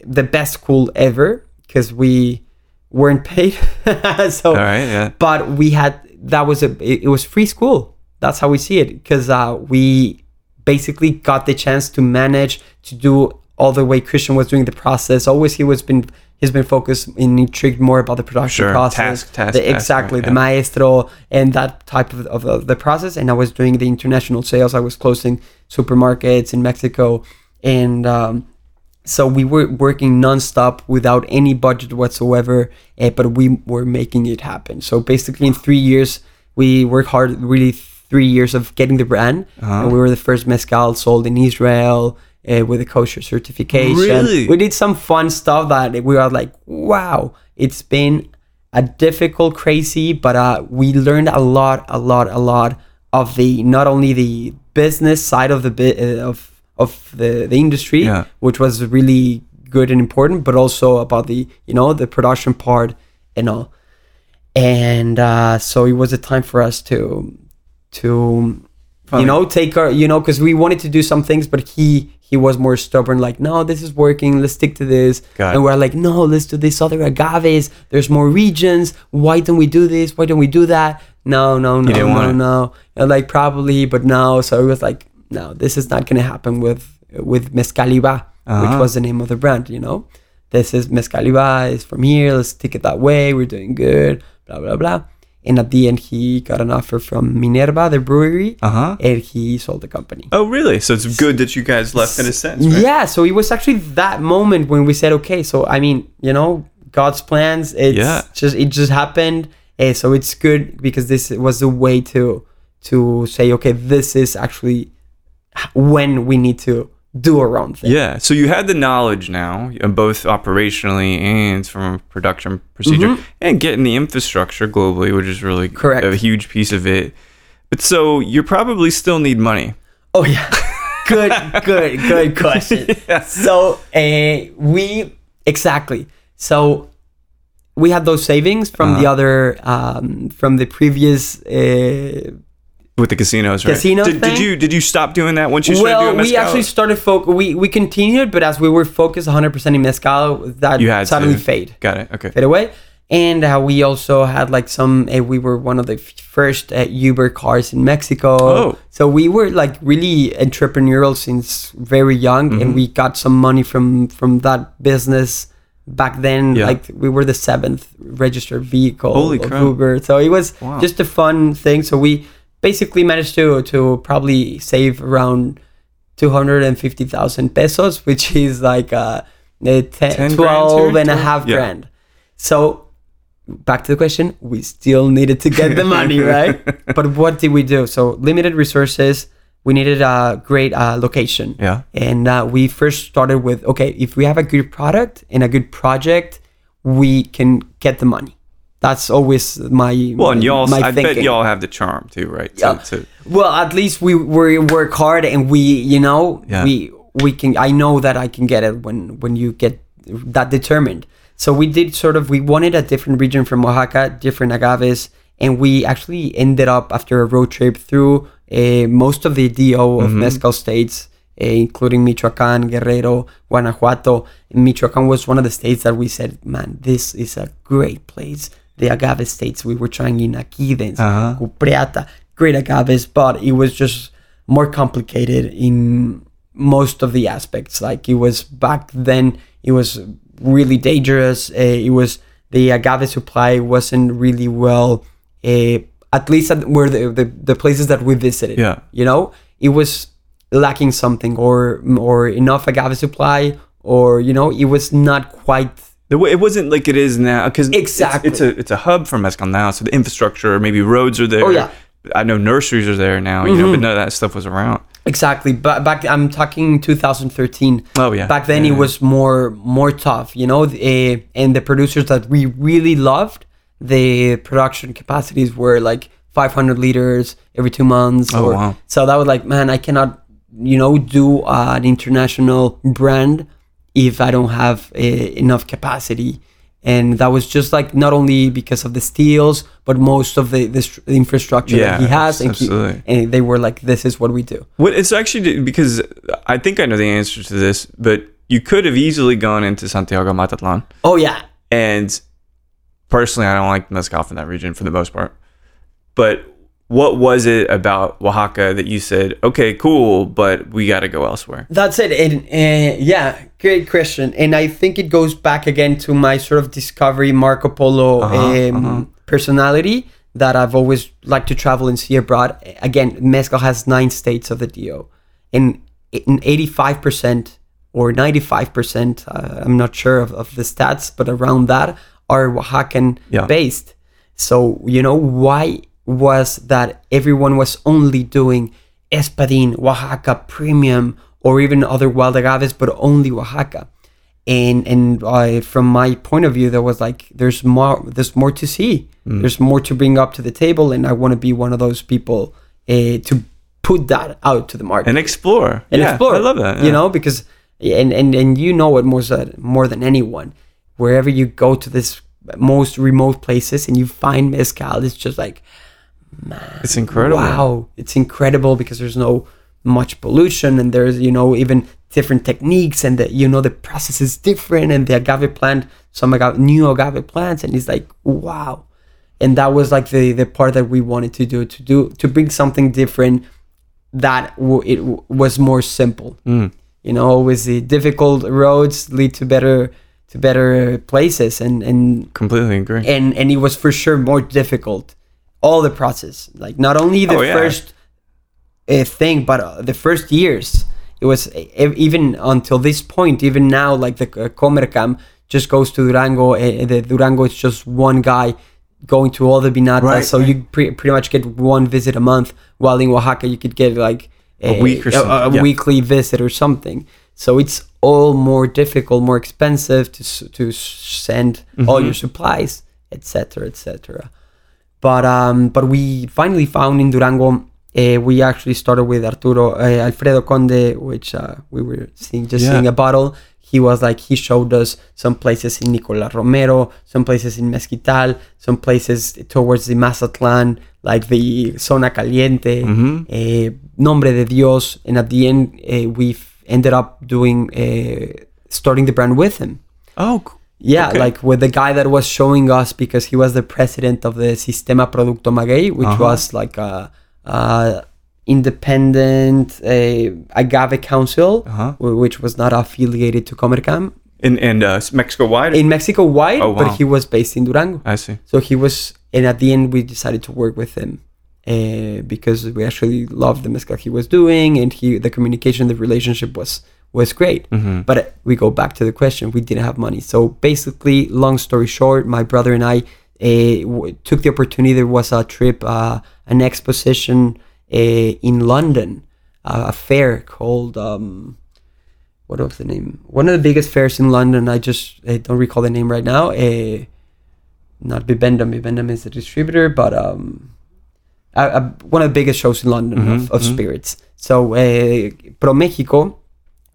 [SPEAKER 2] the best school ever because we weren't paid. so,
[SPEAKER 1] All right. Yeah.
[SPEAKER 2] but we had, that was a, it, it was free school. That's how we see it because uh, we basically got the chance to manage to do all the way Christian was doing the process. Always he was been, he's been focused and intrigued more about the production
[SPEAKER 1] Sure.
[SPEAKER 2] process.
[SPEAKER 1] Task, task,
[SPEAKER 2] the- exactly. The
[SPEAKER 1] yeah.
[SPEAKER 2] maestro and that type of, of, of the process and i was doing the international sales i was closing supermarkets in mexico and um, so we were working nonstop without any budget whatsoever eh, but we were making it happen so basically in three years we worked hard really three years of getting the brand
[SPEAKER 1] Uh-huh.
[SPEAKER 2] and we were the first mezcal sold in israel uh, with a kosher certification
[SPEAKER 1] Really?
[SPEAKER 2] we did some fun stuff that we were like wow it's been a difficult crazy but uh, we learned a lot a lot a lot of the not only the business side of the bit uh, of of the, the industry
[SPEAKER 1] Yeah.
[SPEAKER 2] which was really good and important but also about the you know the production part and all. And uh, so it was a time for us to to you know take our you know because we wanted to do some things but he he was more stubborn like no this is working let's stick to this.
[SPEAKER 1] Got
[SPEAKER 2] and we're like no let's do this other agaves. There's more regions. Why don't we do this? Why don't we do that? No no no no no. And like probably but no so it was like no this is not gonna happen with with mezcaliba which
[SPEAKER 1] Uh-huh.
[SPEAKER 2] was the name of the brand you know this is mezcaliba is from here let's take it that way we're doing good blah blah blah and at the end he got an offer from minerva the brewery
[SPEAKER 1] Uh huh.
[SPEAKER 2] and he sold the company
[SPEAKER 1] Oh, really? So it's good that you guys left in a sense. Right?
[SPEAKER 2] yeah so it was actually that moment when we said okay so i mean you know god's plans it's
[SPEAKER 1] Yeah.
[SPEAKER 2] just it just happened and so it's good because this was a way to to say okay this is actually when we need to do our own thing
[SPEAKER 1] Yeah. So you had the knowledge now, uh, both operationally and from a production procedure, and getting the infrastructure globally, which is really
[SPEAKER 2] Mm-hmm. Correct.
[SPEAKER 1] a huge piece of it. But so you probably still need money.
[SPEAKER 2] Oh yeah, good, good, good question. So uh, we exactly. So we had those savings from the
[SPEAKER 1] Uh-huh.
[SPEAKER 2] other um, from the previous. Uh,
[SPEAKER 1] with the casinos, right?
[SPEAKER 2] Casino
[SPEAKER 1] did, did you did you stop doing that once you started
[SPEAKER 2] well,
[SPEAKER 1] doing
[SPEAKER 2] we actually started foc. We we continued, but as we were focused 100 percent in mezcal, that
[SPEAKER 1] you had
[SPEAKER 2] suddenly
[SPEAKER 1] to.
[SPEAKER 2] fade
[SPEAKER 1] Got it. Okay.
[SPEAKER 2] fade away. And uh, we also had like some. Uh, we were one of the first uh, Uber cars in Mexico.
[SPEAKER 1] Oh.
[SPEAKER 2] so we were like really entrepreneurial since very young,
[SPEAKER 1] Mm-hmm.
[SPEAKER 2] and we got some money from from that business back then.
[SPEAKER 1] Yeah.
[SPEAKER 2] Like we were the seventh registered vehicle
[SPEAKER 1] Holy
[SPEAKER 2] of
[SPEAKER 1] crap.
[SPEAKER 2] Uber, so it was
[SPEAKER 1] Wow.
[SPEAKER 2] just a fun thing. So we basically managed to to probably save around 250,000 pesos, which is like uh, uh, 10,
[SPEAKER 1] 10
[SPEAKER 2] 12
[SPEAKER 1] here?
[SPEAKER 2] and a half
[SPEAKER 1] Yeah.
[SPEAKER 2] grand. So back to the question, we still needed to get the money, right? But what did we do? So limited resources. We needed a great uh, location.
[SPEAKER 1] Yeah.
[SPEAKER 2] And uh, we first started with okay, if we have a good product and a good project, we can get the money. That's always my
[SPEAKER 1] Well, and y'all, I bet y'all have the charm too, right? To,
[SPEAKER 2] Yeah.
[SPEAKER 1] to-
[SPEAKER 2] Well, at least we we work hard and we, you know,
[SPEAKER 1] Yeah.
[SPEAKER 2] we we can. I know that I can get it when when you get that determined. So we did sort of. We wanted a different region from Oaxaca, different agaves, and we actually ended up after a road trip through uh, most of the DO of mezcal states. uh, including Michoacan, Guerrero, Guanajuato. Michoacan was one of the states that we said, man, this is a great place. The agave states we were trying in Aquidens,
[SPEAKER 1] Uh-huh.
[SPEAKER 2] Great agaves, but it was just more complicated in most of the aspects. Like it was back then, it was really dangerous. Uh, it was the agave supply wasn't really well, uh, at least at where the, the the places that we visited.
[SPEAKER 1] Yeah.
[SPEAKER 2] you know, it was lacking something or or enough agave supply, or you know, it was not quite
[SPEAKER 1] The way it wasn't like it is now because
[SPEAKER 2] Exactly.
[SPEAKER 1] it's, a it's a hub for mezcal now. So the infrastructure, maybe roads are there.
[SPEAKER 2] Oh, yeah. Mm-hmm.
[SPEAKER 1] I know nurseries are there now. You know, but none of that stuff was around.
[SPEAKER 2] Exactly, but back I'm talking 2013.
[SPEAKER 1] Oh, yeah.
[SPEAKER 2] Back then
[SPEAKER 1] Yeah,
[SPEAKER 2] it was more more tough, you know. Uh, and the producers that we really loved, the production capacities were like 500 liters every two months.
[SPEAKER 1] Oh, wow.
[SPEAKER 2] So that was like, man, I cannot, you know, do uh, an international brand if I don't have uh, enough capacity. And that was just like not only because of the steels, but most of the, the, the infrastructure that he has. And, he- and they were like, this is what we do.
[SPEAKER 1] What it's actually because I think I know the answer to this, but you could have easily gone into Santiago Matatlan.
[SPEAKER 2] Oh yeah,
[SPEAKER 1] And personally, I don't like mezcal in that region for the most part. But what was it about Oaxaca that you said, okay, cool, but we got to go elsewhere?
[SPEAKER 2] that's it. And uh, yeah, great question. And I think it goes back again to my sort of discovery Marco Polo
[SPEAKER 1] Uh-huh,
[SPEAKER 2] um, personality that I've always liked to travel and see abroad. Again, mezcal has nine states of the DO, and in eighty-five percent or ninety-five percent, uh, I'm not sure of, of the stats, but around that are Oaxacan
[SPEAKER 1] Yeah.
[SPEAKER 2] based. So you know why was that everyone was only doing Espadin, Oaxaca Premium, or even other wild agaves, but only Oaxaca. And and uh, from my point of view, there was like there's more there's more to see. There's more to bring up to the table, and I want to be one of those people uh, to put that out to the market
[SPEAKER 1] And explore.
[SPEAKER 2] and
[SPEAKER 1] yeah,
[SPEAKER 2] explore.
[SPEAKER 1] I love that.
[SPEAKER 2] You know, because and and and you know it more than more than anyone. Wherever you go to this most remote places and you find mezcal, it's just like
[SPEAKER 1] It's incredible.
[SPEAKER 2] wow, it's incredible because there's no much pollution and there's you know even different techniques and the you know the process is different and the agave plant some agave, new agave plants and it's like wow and that was like the the part that we wanted to do to do to bring something different that w- it w- was more simple
[SPEAKER 1] Mm.
[SPEAKER 2] you know always the difficult roads lead to better to better places and and
[SPEAKER 1] Completely agree.
[SPEAKER 2] and and it was for sure more difficult all the process like not only the
[SPEAKER 1] Oh, yeah.
[SPEAKER 2] first uh, thing but uh, the first years it was even until this point even now like the uh, comercam just goes to durango uh, the durango is just one guy going to all the vinatas
[SPEAKER 1] Right,
[SPEAKER 2] so you pre- pretty much get one visit a month while in oaxaca you could get like
[SPEAKER 1] A week or
[SPEAKER 2] a- a,
[SPEAKER 1] yeah.
[SPEAKER 2] weekly visit or something so it's all more difficult more expensive to to send
[SPEAKER 1] Mm-hmm.
[SPEAKER 2] all your supplies etc etc but um but we finally found in durango uh, we actually started with arturo uh, alfredo conde which uh, we were seeing just
[SPEAKER 1] Yeah.
[SPEAKER 2] seeing a bottle he was like he showed us some places in nicola romero some places in mezquital some places towards the mazatlan like the zona caliente
[SPEAKER 1] Mhm.
[SPEAKER 2] uh, nombre de dios and at the end uh, we ended up doing uh, starting the brand with him
[SPEAKER 1] Oh,
[SPEAKER 2] yeah,
[SPEAKER 1] Okay.
[SPEAKER 2] like with the guy that was showing us because he was the president of the Sistema Producto Maguey, which
[SPEAKER 1] Uh-huh.
[SPEAKER 2] was like a, a independent uh, agave council,
[SPEAKER 1] Uh-huh.
[SPEAKER 2] which was not affiliated to Comercam
[SPEAKER 1] in and uh, Mexico wide.
[SPEAKER 2] in Mexico wide,
[SPEAKER 1] Oh, wow.
[SPEAKER 2] but he was based in Durango.
[SPEAKER 1] I see.
[SPEAKER 2] So he was, and at the end we decided to work with him uh, because we actually loved the mezcal he was doing, and he the communication, the relationship was was great.
[SPEAKER 1] Mhm.
[SPEAKER 2] But we go back to the question: we didn't have money. So basically, long story short, my brother and I uh, w- took the opportunity. There was a trip, uh, an exposition uh, in London, uh, a fair called. Um, what was the name? One of the biggest fairs in London. I just I don't recall the name right now. Uh, not Bibendum. Bibendum is the distributor, but um, a, a, one of the biggest shows in London of,
[SPEAKER 1] Mhm,
[SPEAKER 2] of
[SPEAKER 1] mhm.
[SPEAKER 2] spirits. So uh, Pro Mexico,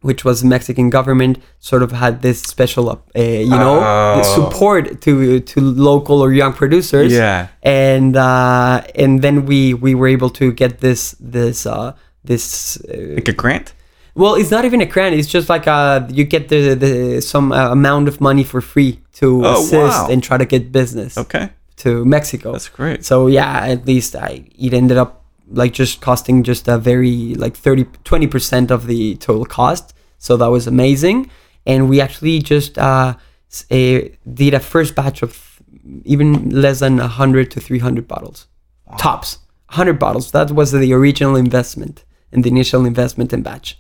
[SPEAKER 2] which was the Mexican government, sort of had this special, uh, you know,
[SPEAKER 1] Oh.
[SPEAKER 2] support to to local or young producers
[SPEAKER 1] Yeah.
[SPEAKER 2] and uh, and then we we were able to get this this uh, this uh,
[SPEAKER 1] Like a grant.
[SPEAKER 2] well it's not even a grant it's just like uh you get the, the some uh, amount of money for free to
[SPEAKER 1] Oh,
[SPEAKER 2] assist
[SPEAKER 1] wow.
[SPEAKER 2] and try to get business
[SPEAKER 1] Okay.
[SPEAKER 2] to Mexico.
[SPEAKER 1] That's great.
[SPEAKER 2] So yeah, at least I it ended up like just costing just a very like 30 20% of the total cost. So that was amazing. And we actually just uh, s- eh, did a first batch of even less than 100 to 300 bottles. Tops. 100 bottles. That was the original investment and the initial investment in batch.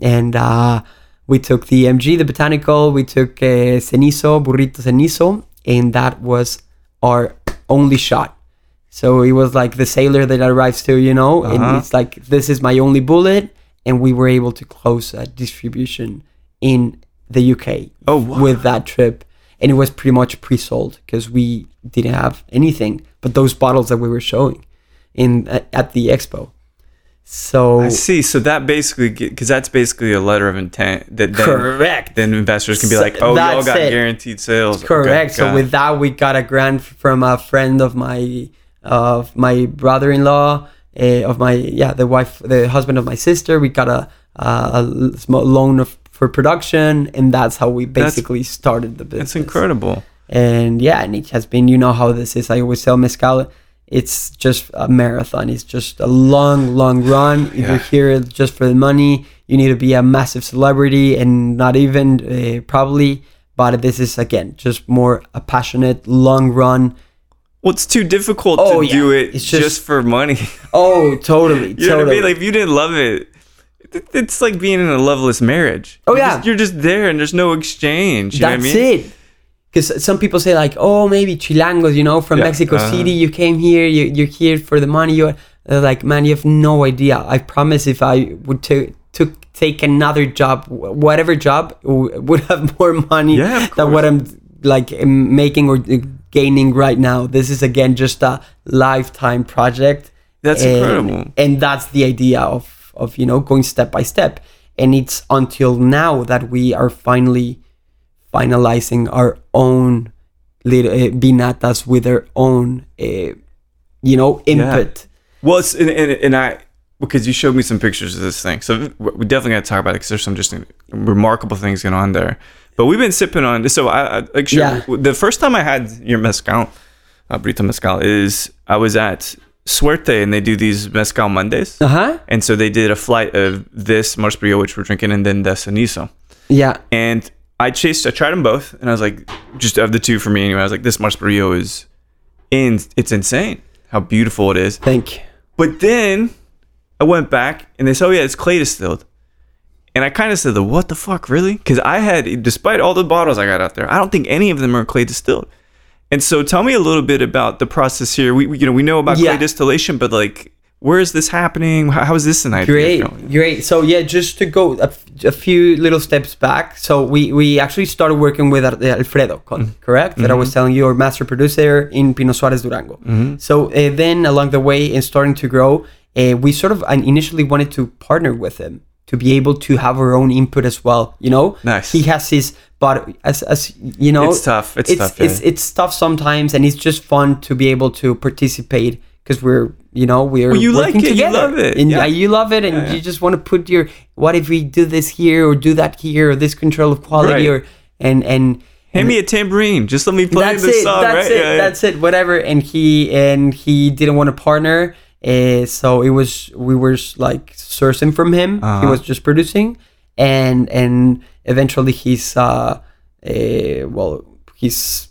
[SPEAKER 2] And uh, we took the MG, the botanical, we took uh, cenizo, burrito cenizo, and that was our only shot. So it was like the sailor that arrives to, you know,
[SPEAKER 1] Uh-huh.
[SPEAKER 2] and it's like, this is my only bullet. And we were able to close a distribution in the UK
[SPEAKER 1] Oh, wow.
[SPEAKER 2] with that trip. And it was pretty much pre sold because we didn't have anything but those bottles that we were showing in at, the expo. So
[SPEAKER 1] I see. So that basically, because that's basically a letter of intent that then,
[SPEAKER 2] Correct.
[SPEAKER 1] then investors can be
[SPEAKER 2] So
[SPEAKER 1] like, oh, y'all got
[SPEAKER 2] it.
[SPEAKER 1] guaranteed sales.
[SPEAKER 2] Correct.
[SPEAKER 1] Okay,
[SPEAKER 2] so with that, we got a grant from a friend of my of my brother-in-law, uh, of my yeah, the wife, the husband of my sister. We got a a, a small loan of, for production, and that's how we
[SPEAKER 1] That's-
[SPEAKER 2] basically started the business.
[SPEAKER 1] It's incredible.
[SPEAKER 2] And yeah, and it has been. You know how this is. I always tell mezcal. It's just a marathon. It's just a long, long run. If
[SPEAKER 1] Yeah.
[SPEAKER 2] you're here just for the money, you need to be a massive celebrity, and not even uh, probably. But this is again just more a passionate, long run.
[SPEAKER 1] Well, it's too difficult
[SPEAKER 2] Oh,
[SPEAKER 1] to
[SPEAKER 2] yeah.
[SPEAKER 1] do it
[SPEAKER 2] It's
[SPEAKER 1] just,
[SPEAKER 2] just-
[SPEAKER 1] for money.
[SPEAKER 2] Oh, totally,
[SPEAKER 1] you know
[SPEAKER 2] totally.
[SPEAKER 1] what I mean? Like, if you didn't love it, it- it's like being in a loveless marriage.
[SPEAKER 2] Oh,
[SPEAKER 1] You're
[SPEAKER 2] yeah.
[SPEAKER 1] just- you're just there, and there's no exchange. You
[SPEAKER 2] That's
[SPEAKER 1] know what I mean?
[SPEAKER 2] it. Because some people say like, oh, maybe chilangos, you know, from
[SPEAKER 1] Yeah,
[SPEAKER 2] Mexico
[SPEAKER 1] uh-huh.
[SPEAKER 2] City, you came here, you, you're here for the money. You're like, man, you have no idea. I promise, if I would to took take another job, whatever job, w- would have more money
[SPEAKER 1] Yeah,
[SPEAKER 2] than what I'm like making or uh, gaining right now. This is again just a lifetime project.
[SPEAKER 1] That's
[SPEAKER 2] and,
[SPEAKER 1] incredible.
[SPEAKER 2] And that's the idea of of you know going step by step. And it's until now that we are finally finalizing our own little uh, vinatas with their own uh, you know input
[SPEAKER 1] Well, it's and, and, and I because you showed me some pictures of this thing, so we definitely got to talk about it because there's some just remarkable things going on there. But we've been sipping on this. So I, I like sure,
[SPEAKER 2] Yeah.
[SPEAKER 1] the first time I had your mezcal, uh, Brito mezcal, is I was at Suerte and they do these mezcal Mondays,
[SPEAKER 2] uh-huh
[SPEAKER 1] and so they did a flight of this Masparillo, which we're drinking, and then the Cenizo.
[SPEAKER 2] yeah
[SPEAKER 1] And I chased, I tried them both, and I was like, just of the two for me anyway, I was like, this Masparillo is in, it's insane how beautiful it is.
[SPEAKER 2] thank you
[SPEAKER 1] But then I went back and they said, "Oh yeah, it's clay distilled." And I kind of said, "The what the fuck, really?" Because I had, despite all the bottles I got out there, I don't think any of them are clay distilled. And so, tell me a little bit about the process here. We, we you know, we know about
[SPEAKER 2] Yeah.
[SPEAKER 1] clay distillation, but like, where is this happening? How, how is this an idea?
[SPEAKER 2] great
[SPEAKER 1] going?
[SPEAKER 2] great so yeah just to go a, f- a few little steps back so we we actually started working with alfredo Con,
[SPEAKER 1] Mm-hmm.
[SPEAKER 2] correct that i was telling you our master producer in pino suarez durango
[SPEAKER 1] Mm-hmm.
[SPEAKER 2] so uh, then along the way and starting to grow uh, we sort of initially wanted to partner with him to be able to have our own input as well you know
[SPEAKER 1] Nice.
[SPEAKER 2] he has his but as as you know
[SPEAKER 1] It's tough. It's
[SPEAKER 2] it's
[SPEAKER 1] tough,
[SPEAKER 2] it's,
[SPEAKER 1] yeah.
[SPEAKER 2] it's tough sometimes and it's just fun to be able to participate because we're you know we're
[SPEAKER 1] Well, you like
[SPEAKER 2] working
[SPEAKER 1] it, you
[SPEAKER 2] together
[SPEAKER 1] love it,
[SPEAKER 2] and
[SPEAKER 1] yeah.
[SPEAKER 2] Uh, you love it and
[SPEAKER 1] Yeah,
[SPEAKER 2] you just want to put your what if we do this here or do that here or this control of quality
[SPEAKER 1] Right.
[SPEAKER 2] or and and
[SPEAKER 1] Hand me a tambourine. Just let me play
[SPEAKER 2] that's
[SPEAKER 1] the
[SPEAKER 2] it
[SPEAKER 1] song,
[SPEAKER 2] that's
[SPEAKER 1] right?
[SPEAKER 2] it that's it whatever and he and he didn't want to partner uh, so it was we were like sourcing from him he
[SPEAKER 1] Uh-huh.
[SPEAKER 2] was just producing and and eventually his uh, uh well his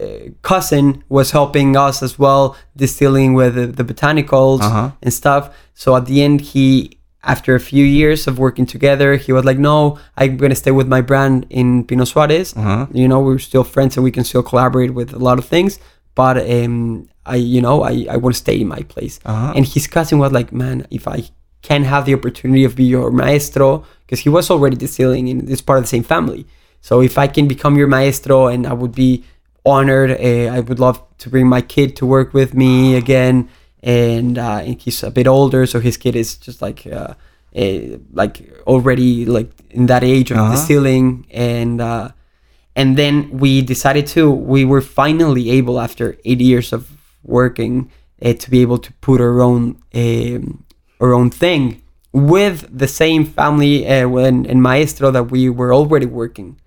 [SPEAKER 2] uh, cousin was helping us as well distilling with the, the botanicals
[SPEAKER 1] Uh-huh.
[SPEAKER 2] and stuff so at the end he after a few years of working together he was like no i'm gonna stay with my brand in pino suarez
[SPEAKER 1] Uh-huh.
[SPEAKER 2] you know we're still friends and we can still collaborate with a lot of things but um i you know i, I want to stay in my place.
[SPEAKER 1] Uh-huh.
[SPEAKER 2] and his cousin was like man if i can have the opportunity of be your maestro because he was already distilling and it's part of the same family. So if i can become your maestro and i would be honored uh, i would love to bring my kid to work with me again. And, uh, and he's a bit older so his kid is just like uh, uh, like already like in that age of
[SPEAKER 1] Uh-huh.
[SPEAKER 2] distilling and uh, and then we decided to we were finally able after eight years of working uh, to be able to put our own um, our own thing with the same family uh, when, and maestro that we were already working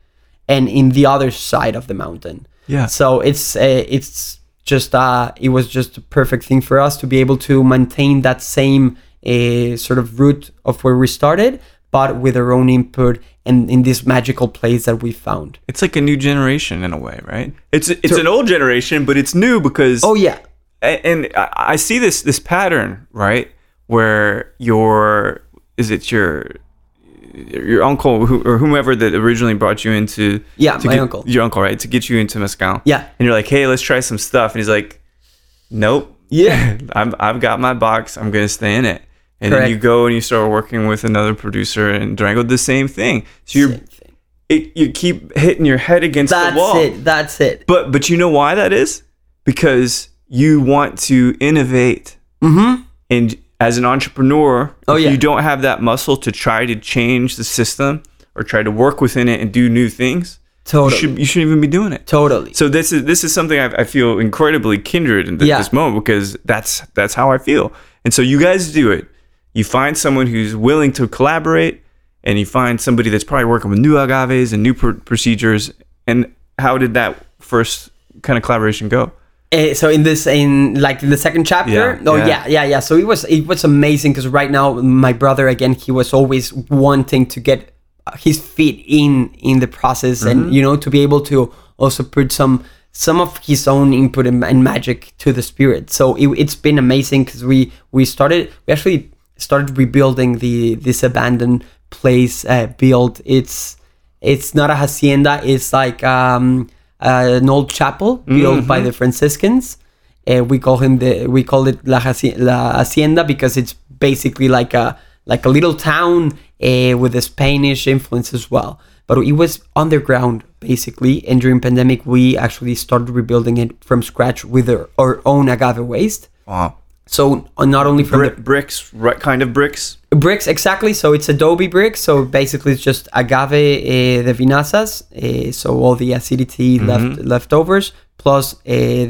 [SPEAKER 2] and in the other side of the mountain
[SPEAKER 1] Yeah.
[SPEAKER 2] so it's uh, it's just uh, it was just a perfect thing for us to be able to maintain that same uh, sort of route of where we started, but with our own input and in this magical place that we found.
[SPEAKER 1] It's like a new generation in a way, right? It's it's an old generation, but it's new because
[SPEAKER 2] Oh yeah,
[SPEAKER 1] and I I see this this pattern right where your is it your your uncle who, or whomever that originally brought you into
[SPEAKER 2] Yeah,
[SPEAKER 1] to
[SPEAKER 2] my
[SPEAKER 1] get-
[SPEAKER 2] uncle.
[SPEAKER 1] your uncle right to get you into mezcal
[SPEAKER 2] Yeah.
[SPEAKER 1] and you're like hey let's try some stuff and he's like nope
[SPEAKER 2] Yeah.
[SPEAKER 1] I'm, I've got my box I'm gonna stay in it and then you go and you start working with another producer and Durango the same thing so you're it, you keep hitting your head against
[SPEAKER 2] That's
[SPEAKER 1] the wall that's
[SPEAKER 2] it. That's it.
[SPEAKER 1] but but you know why that is? Because you want to innovate.
[SPEAKER 2] Mm-hmm.
[SPEAKER 1] And as an entrepreneur,
[SPEAKER 2] Oh,
[SPEAKER 1] if
[SPEAKER 2] yeah.
[SPEAKER 1] you don't have that muscle to try to change the system or try to work within it and do new things,
[SPEAKER 2] Totally.
[SPEAKER 1] you should you shouldn't even be doing it.
[SPEAKER 2] Totally.
[SPEAKER 1] So this is this is something I, I feel incredibly kindred in th-
[SPEAKER 2] Yeah.
[SPEAKER 1] this moment because that's that's how I feel. And so you guys do it. You find someone who's willing to collaborate, and you find somebody that's probably working with new agaves and new pr- procedures. And how did that first kind of collaboration go?
[SPEAKER 2] Uh, so in this in like in the second chapter?
[SPEAKER 1] Yeah,
[SPEAKER 2] oh
[SPEAKER 1] yeah.
[SPEAKER 2] yeah yeah yeah. So it was it was amazing because right now my brother again he was always wanting to get uh, his feet in in the process
[SPEAKER 1] Mm-hmm.
[SPEAKER 2] and you know to be able to also put some some of his own input and, and magic to the spirit. So it, it's been amazing because we we started we actually started rebuilding the this abandoned place uh, build. It's it's not a hacienda. It's like um uh, an old chapel built by the franciscans. Uh, we call him the we call it la, Haci- la hacienda because it's basically like a like a little town uh, with a spanish influence as well. But it was underground basically. And during pandemic we actually started rebuilding it from scratch with our, our own agave waste.
[SPEAKER 1] Wow.
[SPEAKER 2] So uh, not only from the
[SPEAKER 1] bricks, what kind of bricks?
[SPEAKER 2] bricks exactly. So it's adobe bricks. So basically it's just agave uh, the vinazas uh, so all the acidity left leftovers plus uh,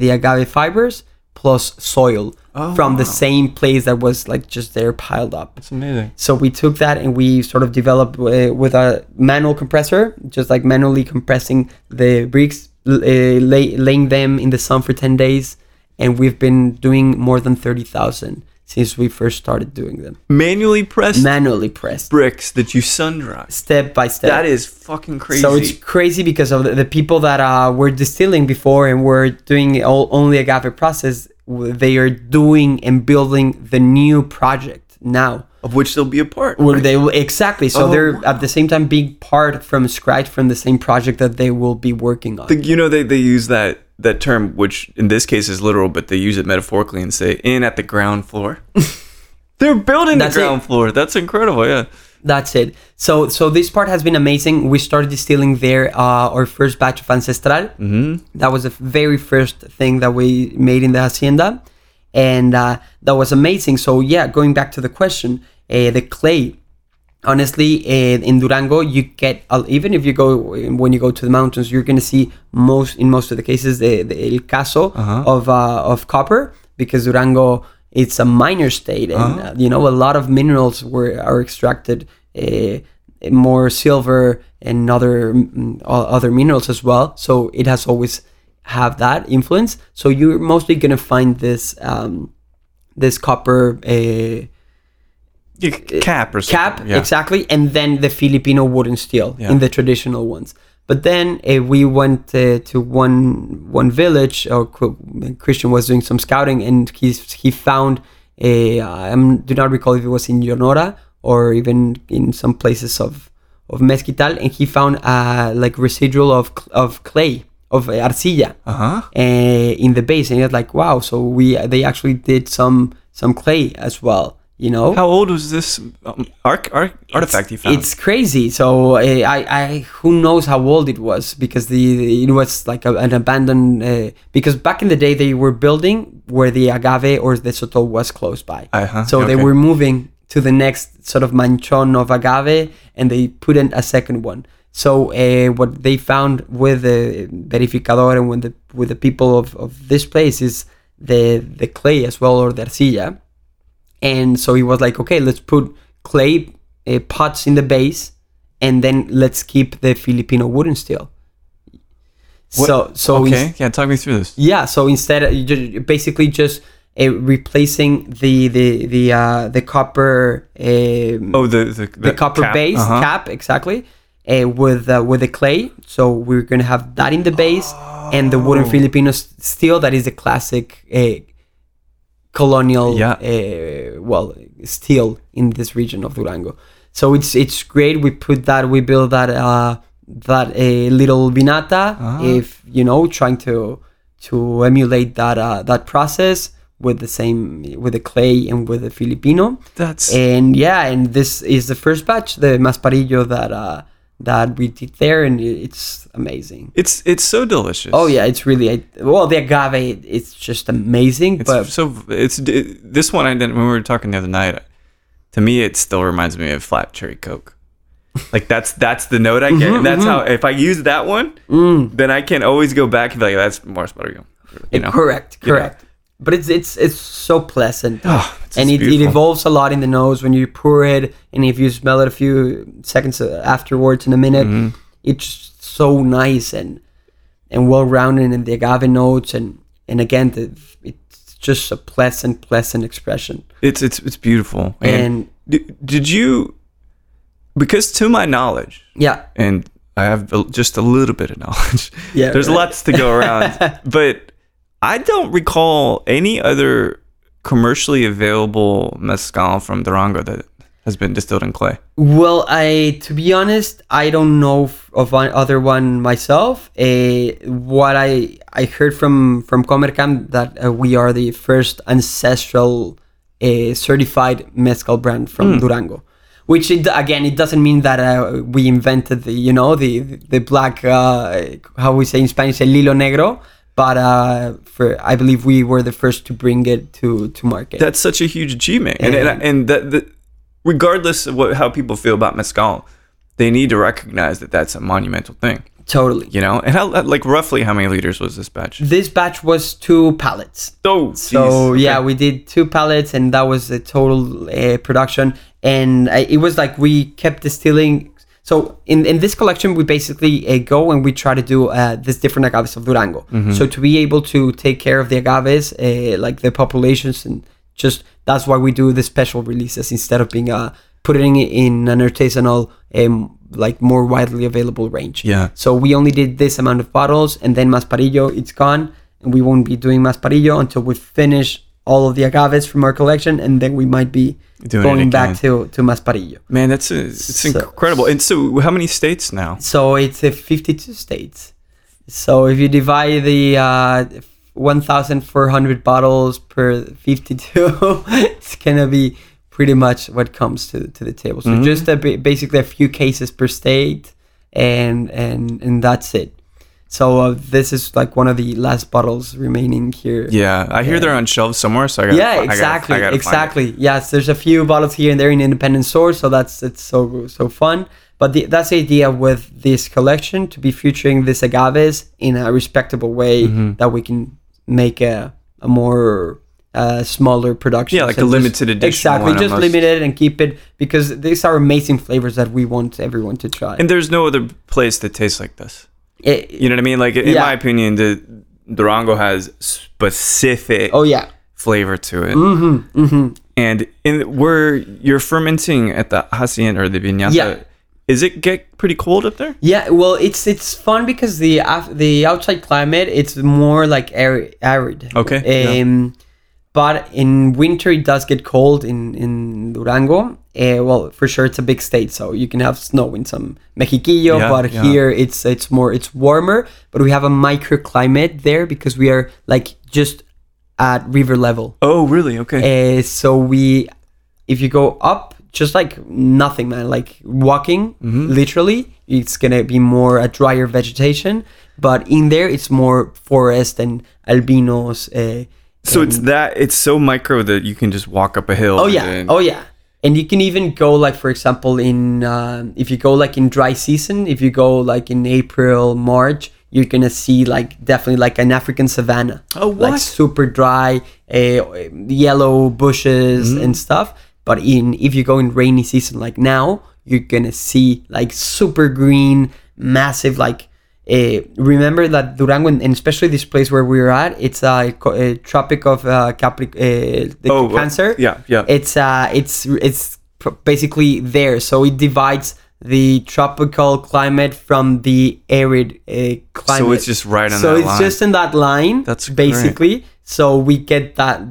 [SPEAKER 2] the agave fibers plus soil from the same place that was like just there piled up.
[SPEAKER 1] It's amazing.
[SPEAKER 2] so we took that and we sort of developed uh, with a manual compressor just like manually compressing the bricks uh, lay, laying them in the sun for 10 days and we've been doing more than 30,000 since we first started doing them
[SPEAKER 1] Manually pressed
[SPEAKER 2] manually pressed
[SPEAKER 1] bricks that you sun dry.
[SPEAKER 2] step by step.
[SPEAKER 1] That is fucking crazy.
[SPEAKER 2] So it's crazy because of the, the people that uh, were distilling before and were doing all, only agave process. They are doing and building the new project now.
[SPEAKER 1] of which they'll be a part.
[SPEAKER 2] Where
[SPEAKER 1] right?
[SPEAKER 2] they will exactly. So
[SPEAKER 1] Oh,
[SPEAKER 2] they're at the same time being part from scratch from the same project that they will be working on.
[SPEAKER 1] The- you know they, they use that that term which in this case is literal but they use it metaphorically and say in at the ground floor they're building
[SPEAKER 2] That's
[SPEAKER 1] the
[SPEAKER 2] it.
[SPEAKER 1] ground floor that's incredible yeah
[SPEAKER 2] That's it. So so this part has been amazing. We started distilling there uh, our first batch of ancestral. Mm-hmm. That was the very first thing that we made in the hacienda, and uh, that was amazing. So yeah, going back to the question, uh, the clay. Honestly, uh, in Durango, you get even if you go when you go to the mountains, you're gonna see most in most of the cases the, the el caso of uh, of copper because Durango it's a minor state and uh, you know a lot of minerals were are extracted uh, more silver and other mm, other minerals as well. So it has always have that influence. So you're mostly gonna find this um, this copper uh,
[SPEAKER 1] You- cap or something.
[SPEAKER 2] cap
[SPEAKER 1] yeah.
[SPEAKER 2] exactly and then the filipino wooden still
[SPEAKER 1] Yeah.
[SPEAKER 2] in the traditional ones but then uh, we went uh, to one one village or christian was doing some scouting and he he found a i do not recall if it was in Yonora or even in some places of of mezquital and he found uh, like residual of of clay of arcilla
[SPEAKER 1] uh-huh
[SPEAKER 2] uh, in the base and it's like wow so we they actually did some some clay as well you know
[SPEAKER 1] how old was this um, arc, arc, artifact you found
[SPEAKER 2] it's crazy. So uh, I, I, who knows how old it was because the it was like a, an abandoned. Uh, because back in the day they were building where the agave or the soto was close by.
[SPEAKER 1] Uh-huh,
[SPEAKER 2] So they were moving to the next sort of manchon of agave, and they put in a second one. So uh, what they found with the verificador and with the with the people of, of this place is the the clay as well or the arcilla and so he was like okay let's put clay uh, pots in the base and then let's keep the filipino wooden still
[SPEAKER 1] What-
[SPEAKER 2] So so
[SPEAKER 1] okay,
[SPEAKER 2] ins-
[SPEAKER 1] yeah, talk me through this.
[SPEAKER 2] yeah, so instead you ju- basically just uh, replacing the the the uh, the copper um,
[SPEAKER 1] Oh, the the,
[SPEAKER 2] the copper
[SPEAKER 1] cap.
[SPEAKER 2] base
[SPEAKER 1] Uh-huh.
[SPEAKER 2] cap exactly uh, with uh, with the clay. So we're gonna have that in the base and the wooden
[SPEAKER 1] Oh.
[SPEAKER 2] Filipino still that is a classic uh, colonial
[SPEAKER 1] Yeah.
[SPEAKER 2] uh, well still in this region of Durango. So it's it's great. We put that we build that uh, that a little vinata
[SPEAKER 1] Ah.
[SPEAKER 2] if you know trying to to emulate that uh, that process with the same with the clay and with the Filipino
[SPEAKER 1] That's
[SPEAKER 2] and yeah and this is the first batch the masparillo that uh that we did there and it's amazing
[SPEAKER 1] it's it's so delicious.
[SPEAKER 2] oh yeah it's really I- well the agave it's just amazing
[SPEAKER 1] It's
[SPEAKER 2] but
[SPEAKER 1] so it's it, this one I didn't when we were talking the other night. To me, it still reminds me of flat cherry coke. Like that's that's the note I get. and that's mm-hmm. how if I use that one, mm. then I can always go back and be like, that's more Spargo. You know,
[SPEAKER 2] correct
[SPEAKER 1] You know.
[SPEAKER 2] But it's it's it's so pleasant
[SPEAKER 1] Oh, it's
[SPEAKER 2] and it, it evolves a lot in the nose when you pour it and if you smell it a few seconds afterwards in a minute
[SPEAKER 1] Mm-hmm.
[SPEAKER 2] it's so nice and and well rounded in the agave notes and and again the, it's just a pleasant pleasant expression
[SPEAKER 1] It's it's it's beautiful.
[SPEAKER 2] And-
[SPEAKER 1] d- did you? Because to my knowledge,
[SPEAKER 2] yeah
[SPEAKER 1] and I have just a little bit of knowledge.
[SPEAKER 2] Yeah,
[SPEAKER 1] there's
[SPEAKER 2] right.
[SPEAKER 1] lots to go around, but I don't recall any other commercially available mezcal from Durango that has been distilled in clay.
[SPEAKER 2] Well, I to be honest, I don't know of one other one myself. Uh, what I I heard from from Comercam that uh, we are the first ancestral uh, certified mezcal brand from Durango. Which it, again, it doesn't mean that uh, we invented the you know the the black uh, how we say in Spanish el hilo negro, but uh, for I believe we were the first to bring it to to market.
[SPEAKER 1] That's such a huge achievement, and and,
[SPEAKER 2] And-
[SPEAKER 1] and that, that regardless of what how people feel about mezcal, they need to recognize that that's a monumental thing.
[SPEAKER 2] totally.
[SPEAKER 1] You know, and how like roughly how many liters was this batch?
[SPEAKER 2] This batch was two pallets.
[SPEAKER 1] Oh,
[SPEAKER 2] So
[SPEAKER 1] jeez.
[SPEAKER 2] yeah, we did two pallets, and that was the total uh, production. And uh, it was like we kept distilling. So in, in this collection, we basically uh, go and we try to do uh, this different agaves of Durango.
[SPEAKER 1] Mm-hmm.
[SPEAKER 2] So to be able to take care of the agaves, uh, like the populations, and just that's why we do the special releases instead of being uh, putting it in an artisanal, um, like more widely available range.
[SPEAKER 1] Yeah.
[SPEAKER 2] So we only did this amount of bottles, and then Masparillo, it's gone, and we won't be doing Masparillo until we finish all of the agaves from our collection, and then we might be
[SPEAKER 1] Doing
[SPEAKER 2] going back to to Masparillo.
[SPEAKER 1] Man, that's a, it's
[SPEAKER 2] So-
[SPEAKER 1] incredible. And so, how many states now?
[SPEAKER 2] So it's uh, 52 states. So if you divide the uh, 1,400 bottles per 52, it's gonna be pretty much what comes to, to the table. So just a, basically a few cases per state, and and and that's it. So uh, this is like one of the last bottles remaining here.
[SPEAKER 1] Yeah, I hear they're on shelves somewhere. So I gotta,
[SPEAKER 2] Yeah,
[SPEAKER 1] fi- I gotta-
[SPEAKER 2] exactly,
[SPEAKER 1] I gotta
[SPEAKER 2] exactly. Yes, there's a few bottles here and there in independent stores, so that's it's so so fun. But the, that's the idea with this collection to be featuring these agaves in a respectable way
[SPEAKER 1] Mm-hmm.
[SPEAKER 2] that we can make a a more uh, smaller production.
[SPEAKER 1] Yeah, like a limited edition
[SPEAKER 2] Exactly, just
[SPEAKER 1] almost.
[SPEAKER 2] limited and keep it because these are amazing flavors that we want everyone to try.
[SPEAKER 1] And there's no other place that tastes like this.
[SPEAKER 2] It-
[SPEAKER 1] You know what I mean? Like in
[SPEAKER 2] Yeah.
[SPEAKER 1] my opinion, the Durango has specific
[SPEAKER 2] oh yeah,
[SPEAKER 1] flavor to it.
[SPEAKER 2] mm-hmm, mm-hmm.
[SPEAKER 1] And in where you're fermenting at the hacienda or the viñata,
[SPEAKER 2] Yeah.
[SPEAKER 1] is it get pretty cold up there?
[SPEAKER 2] Yeah, well, it's it's fun because the the outside climate it's more like arid. arid.
[SPEAKER 1] Okay, yeah.
[SPEAKER 2] Um, but in winter it does get cold in in Durango. Uh, well, for sure it's a big state, so you can have snow in some Mexiquillo.
[SPEAKER 1] Yeah,
[SPEAKER 2] but
[SPEAKER 1] yeah.
[SPEAKER 2] here it's it's more it's warmer. But we have a microclimate there because we are like just at river level.
[SPEAKER 1] Oh, really? Okay.
[SPEAKER 2] Uh, so we, if you go up, just like nothing, man, like walking,
[SPEAKER 1] Mm-hmm.
[SPEAKER 2] literally, it's gonna be more a drier vegetation. But in there, it's more forest and albinos. Uh,
[SPEAKER 1] so it's that it's so micro that you can just walk up a hill.
[SPEAKER 2] oh yeah,
[SPEAKER 1] and-
[SPEAKER 2] oh yeah. And you can even go like, for example, in um if you go like in dry season, if you go like in April, March, you're gonna see like definitely like an African savanna.
[SPEAKER 1] Oh,
[SPEAKER 2] Like super dry, uh, yellow bushes
[SPEAKER 1] Mm-hmm.
[SPEAKER 2] and stuff. But in if you go in rainy season like now, you're gonna see like super green, massive like uh, remember that Durango, and especially this place where we're at, it's a, a tropic of uh, Capri- uh, the
[SPEAKER 1] Oh,
[SPEAKER 2] Cancer.
[SPEAKER 1] yeah, yeah.
[SPEAKER 2] It's uh, it's it's basically there, so it divides the tropical climate from the arid uh, climate.
[SPEAKER 1] So it's just right on
[SPEAKER 2] so it's
[SPEAKER 1] line.
[SPEAKER 2] just in that line.
[SPEAKER 1] That's great.
[SPEAKER 2] basically. So we get that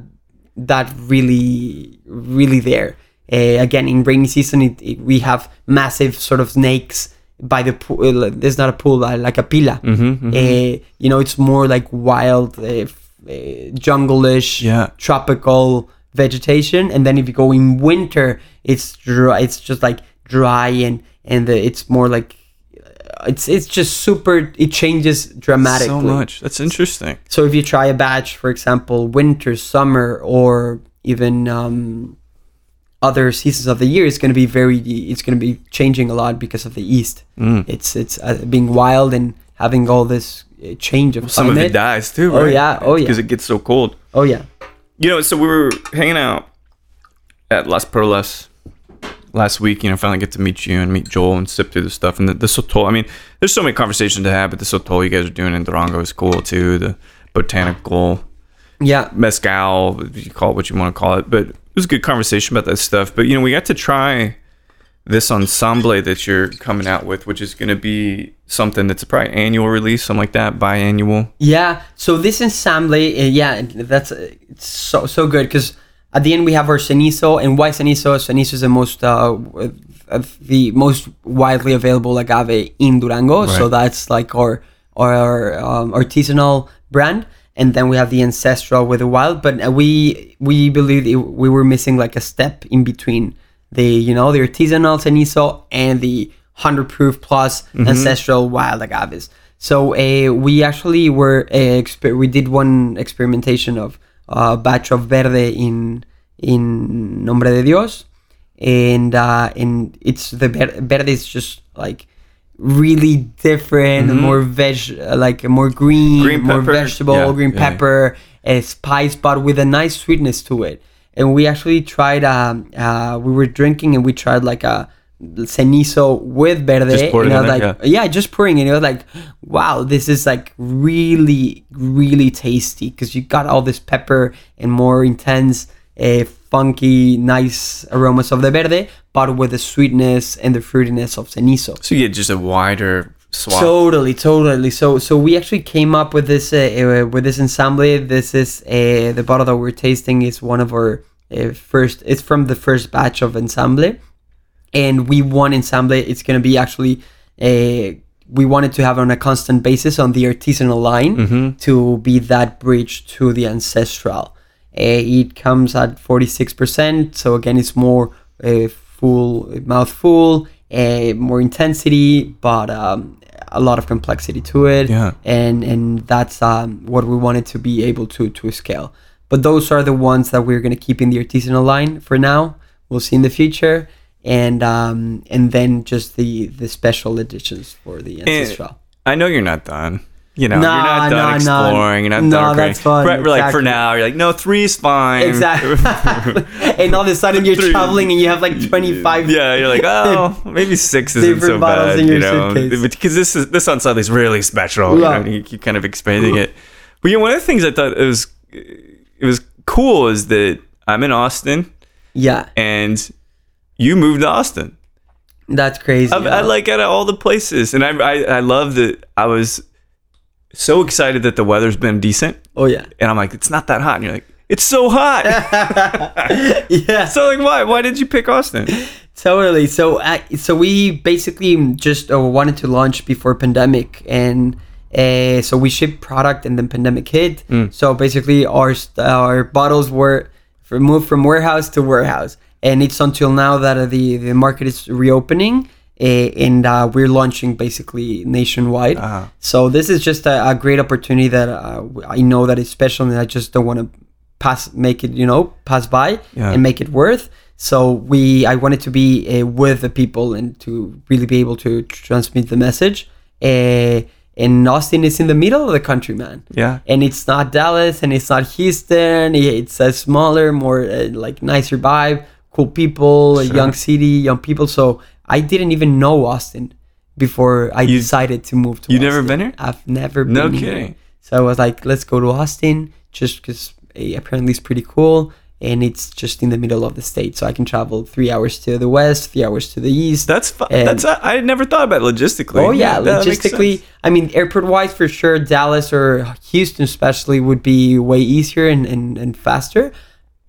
[SPEAKER 2] that really really there. Uh, again, in rainy season, it, it, we have massive sort of snakes by the pool. uh, There's not a pool, uh, like a pila.
[SPEAKER 1] Mm-hmm,
[SPEAKER 2] Uh, you know, it's more like wild, uh, uh, jungle-ish,
[SPEAKER 1] Yeah.
[SPEAKER 2] tropical vegetation. And then if you go in winter, it's dry. It's just like dry and and the, it's more like uh, it's it's just super. It changes dramatically.
[SPEAKER 1] so much. That's interesting.
[SPEAKER 2] So if you try a batch, for example, winter, summer, or even um, other seasons of the year, it's going to be very. It's going to be changing a lot because of the east.
[SPEAKER 1] Mm.
[SPEAKER 2] It's it's uh, being wild and having all this uh, change of
[SPEAKER 1] Some of it dies too,
[SPEAKER 2] Oh,
[SPEAKER 1] right?
[SPEAKER 2] yeah, oh, yeah.
[SPEAKER 1] Because it gets so cold.
[SPEAKER 2] Oh yeah,
[SPEAKER 1] You know, so we were hanging out at Las Perlas last week. You know, finally get to meet you and meet Joel and sip through the stuff. And the, the Sotol, I mean, there's so many conversations to have, but the Sotol you guys are doing in Durango is cool too. The botanical
[SPEAKER 2] yeah,
[SPEAKER 1] mezcal, you call it what you want to call it. But was a good conversation about that stuff. But, you know, we got to try this ensemble that you're coming out with, which is going to be something that's probably annual release, something like that, biannual.
[SPEAKER 2] yeah. So this ensemble, uh, yeah, that's uh, it's so so good because at the end we have our cenizo and why cenizo? Cenizo is the most uh, the most widely available agave in Durango. So that's like our our um, artisanal brand. And then we have the ancestral with the wild, but uh, we we believe it, we were missing like a step in between the you know the artisanal cenizo and the hundred proof plus ancestral wild agaves. So uh, we actually were uh, exper- we did one experimentation of a batch of verde in in nombre de Dios, and uh, and it's the ver- verde is just like really different, more veg, uh, like more green,
[SPEAKER 1] Mm-hmm. Green
[SPEAKER 2] more vegetable,
[SPEAKER 1] Yeah,
[SPEAKER 2] green
[SPEAKER 1] yeah.
[SPEAKER 2] pepper, a spice, but with a nice sweetness to it. And we actually tried. Um, uh, we were drinking and we tried like a cenizo with verde.
[SPEAKER 1] Just poured
[SPEAKER 2] and I was
[SPEAKER 1] in
[SPEAKER 2] like,
[SPEAKER 1] there,
[SPEAKER 2] yeah, just pouring it. And it was like, wow, this is like really, really tasty because you got all this pepper and more intense, uh, funky, nice aromas of the verde, but with the sweetness and the fruitiness of cenizo.
[SPEAKER 1] So you get just a wider swath.
[SPEAKER 2] Totally, totally. So, so we actually came up with this uh, uh, with this ensemble. This is uh, the bottle that we're tasting is one of our uh, first. It's from the first batch of ensemble, and we want ensemble. It's gonna be actually. Uh, we wanted to have on a constant basis on the artisanal line to be that bridge to the ancestral. Uh, it comes at 46%, so again, it's more uh, full, mouthful, uh, more intensity, but um, a lot of complexity to it.
[SPEAKER 1] Yeah.
[SPEAKER 2] And and that's um, what we wanted to be able to to scale. But those are the ones that we're gonna keep in the artisanal line for now. We'll see in the future. And um, and then just the the special editions for the
[SPEAKER 1] And
[SPEAKER 2] ancestral.
[SPEAKER 1] I know you're not done. You know,
[SPEAKER 2] Nah,
[SPEAKER 1] you're not done
[SPEAKER 2] nah, nah.
[SPEAKER 1] exploring. You're not
[SPEAKER 2] No,
[SPEAKER 1] done.
[SPEAKER 2] that's
[SPEAKER 1] creating.
[SPEAKER 2] fine,
[SPEAKER 1] Right, we're like for now, you're like, no, three's fine.
[SPEAKER 2] Exactly. and all of a sudden you're
[SPEAKER 1] Three.
[SPEAKER 2] traveling and you have like 25
[SPEAKER 1] Yeah, you're like, oh, maybe six isn't
[SPEAKER 2] Different
[SPEAKER 1] so
[SPEAKER 2] bottles
[SPEAKER 1] bad,
[SPEAKER 2] in your
[SPEAKER 1] you know,
[SPEAKER 2] suitcase.
[SPEAKER 1] because this is this on Sunday is really special.
[SPEAKER 2] Yeah.
[SPEAKER 1] You know, you keep kind of expanding it. But you know, one of the things I thought it was it was cool is that I'm in Austin
[SPEAKER 2] Yeah,
[SPEAKER 1] and you moved to Austin.
[SPEAKER 2] that's crazy.
[SPEAKER 1] I, I like out of all the places, and I, I I love that I was so excited that the weather's been decent,
[SPEAKER 2] Oh yeah.
[SPEAKER 1] and I'm like, it's not that hot, and you're like, it's so hot.
[SPEAKER 2] Yeah.
[SPEAKER 1] so like, why why did you pick Austin?
[SPEAKER 2] Totally. So, so we basically just uh, wanted to launch before pandemic, and uh, so we shipped product, and then pandemic hit. So basically, our our bottles were moved from warehouse to warehouse, and it's until now that the the market is reopening. Uh, and uh, we're launching basically nationwide.
[SPEAKER 1] Ah.
[SPEAKER 2] So this is just a, a great opportunity that uh, I know that is special, and I just don't want to pass, make it, you know, pass by
[SPEAKER 1] Yeah.
[SPEAKER 2] and make it worth. So we, I wanted to be uh, with the people and to really be able to transmit the message. Uh, and Austin is in the middle of the country, man.
[SPEAKER 1] Yeah.
[SPEAKER 2] And it's not Dallas and it's not Houston. It's a smaller, more uh, like nicer vibe, cool people, a
[SPEAKER 1] Sure.
[SPEAKER 2] young city, young people. So I didn't even know Austin before I decided to move to.
[SPEAKER 1] You never been here?
[SPEAKER 2] I've never been
[SPEAKER 1] No
[SPEAKER 2] here.
[SPEAKER 1] kidding.
[SPEAKER 2] So I was like, let's go to Austin, just because eh, apparently it's pretty cool, and it's just in the middle of the state, so I can travel three hours to the west, three hours to the east.
[SPEAKER 1] That's fu- that's I never thought about it logistically.
[SPEAKER 2] Oh yeah,
[SPEAKER 1] makes
[SPEAKER 2] logistically. I mean, airport wise, for sure, Dallas or Houston, especially, would be way easier and, and, and faster.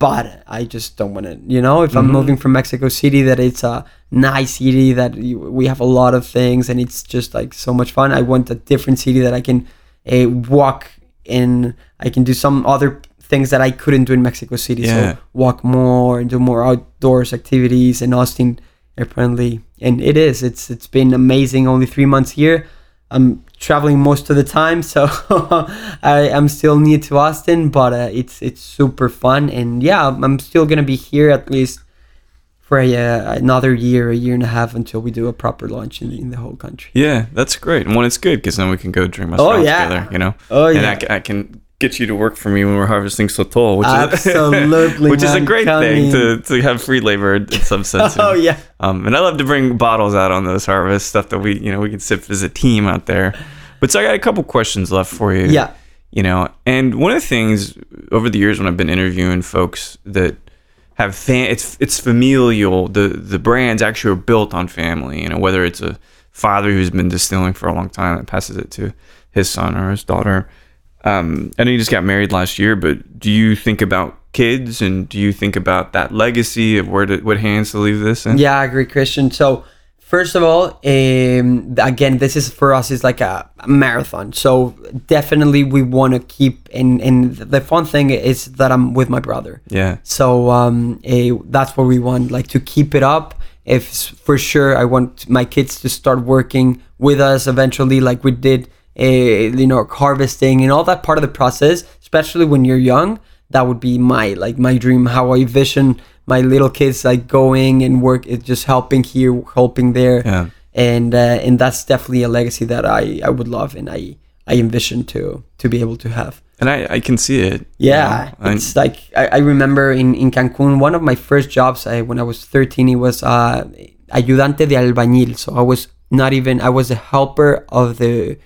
[SPEAKER 2] But I just don't want to, you know, if I'm
[SPEAKER 1] Mm-hmm.
[SPEAKER 2] moving from Mexico City, that it's a nice city, that you, we have a lot of things, and it's just like so much fun. I want a different city that I can uh, walk in, I can do some other things that I couldn't do in Mexico City.
[SPEAKER 1] Yeah.
[SPEAKER 2] So walk more and do more outdoors activities in Austin apparently and it is it's it's been amazing only three months here i'm traveling most of the time so i am still new to austin but uh, it's it's super fun and yeah i'm still gonna be here at least for a, uh, another year a year and a half until we do a proper launch in, in the whole country
[SPEAKER 1] Yeah, that's great. And when it's good, because then we can go drink
[SPEAKER 2] Oh,
[SPEAKER 1] restaurants
[SPEAKER 2] yeah.
[SPEAKER 1] together. You know.
[SPEAKER 2] Oh,
[SPEAKER 1] And
[SPEAKER 2] yeah.
[SPEAKER 1] I, I can get you to work for me when we're harvesting sotol, which
[SPEAKER 2] Absolutely,
[SPEAKER 1] is which is a great thing to, to have free labor in some sense.
[SPEAKER 2] oh
[SPEAKER 1] know.
[SPEAKER 2] yeah
[SPEAKER 1] Um, and I love to bring bottles out on those harvests, stuff that we, you know, we can sip as a team out there. But so I got a couple questions left for you.
[SPEAKER 2] yeah
[SPEAKER 1] You know, and one of the things over the years when I've been interviewing folks that have fan, it's it's familial. The the brands actually are built on family. You know, whether it's a father who's been distilling for a long time and passes it to his son or his daughter. Um, I know you just got married last year, but do you think about kids and do you think about that legacy of where to, what hands to leave this in?
[SPEAKER 2] Yeah, I agree, Christian. So, first of all, um, again, this is for us is like a, a marathon. So definitely, we want to keep. And and the fun thing is that I'm with my brother.
[SPEAKER 1] Yeah.
[SPEAKER 2] So um, eh, that's what we want, like to keep it up. If for sure, I want my kids to start working with us eventually, like we did, uh, you know, harvesting and all that part of the process. Especially when you're young, that would be my like my dream. How I vision my little kids like going and work, it just helping here, helping there,
[SPEAKER 1] Yeah.
[SPEAKER 2] and uh, and that's definitely a legacy that I I would love and I I envision to to be able to have.
[SPEAKER 1] And I, I can see it. you
[SPEAKER 2] Yeah,
[SPEAKER 1] know. I-
[SPEAKER 2] it's like I, I remember in, in Cancun, one of my first jobs I, when I was 13, it was uh, ayudante de albañil. So I was not even I was a helper of the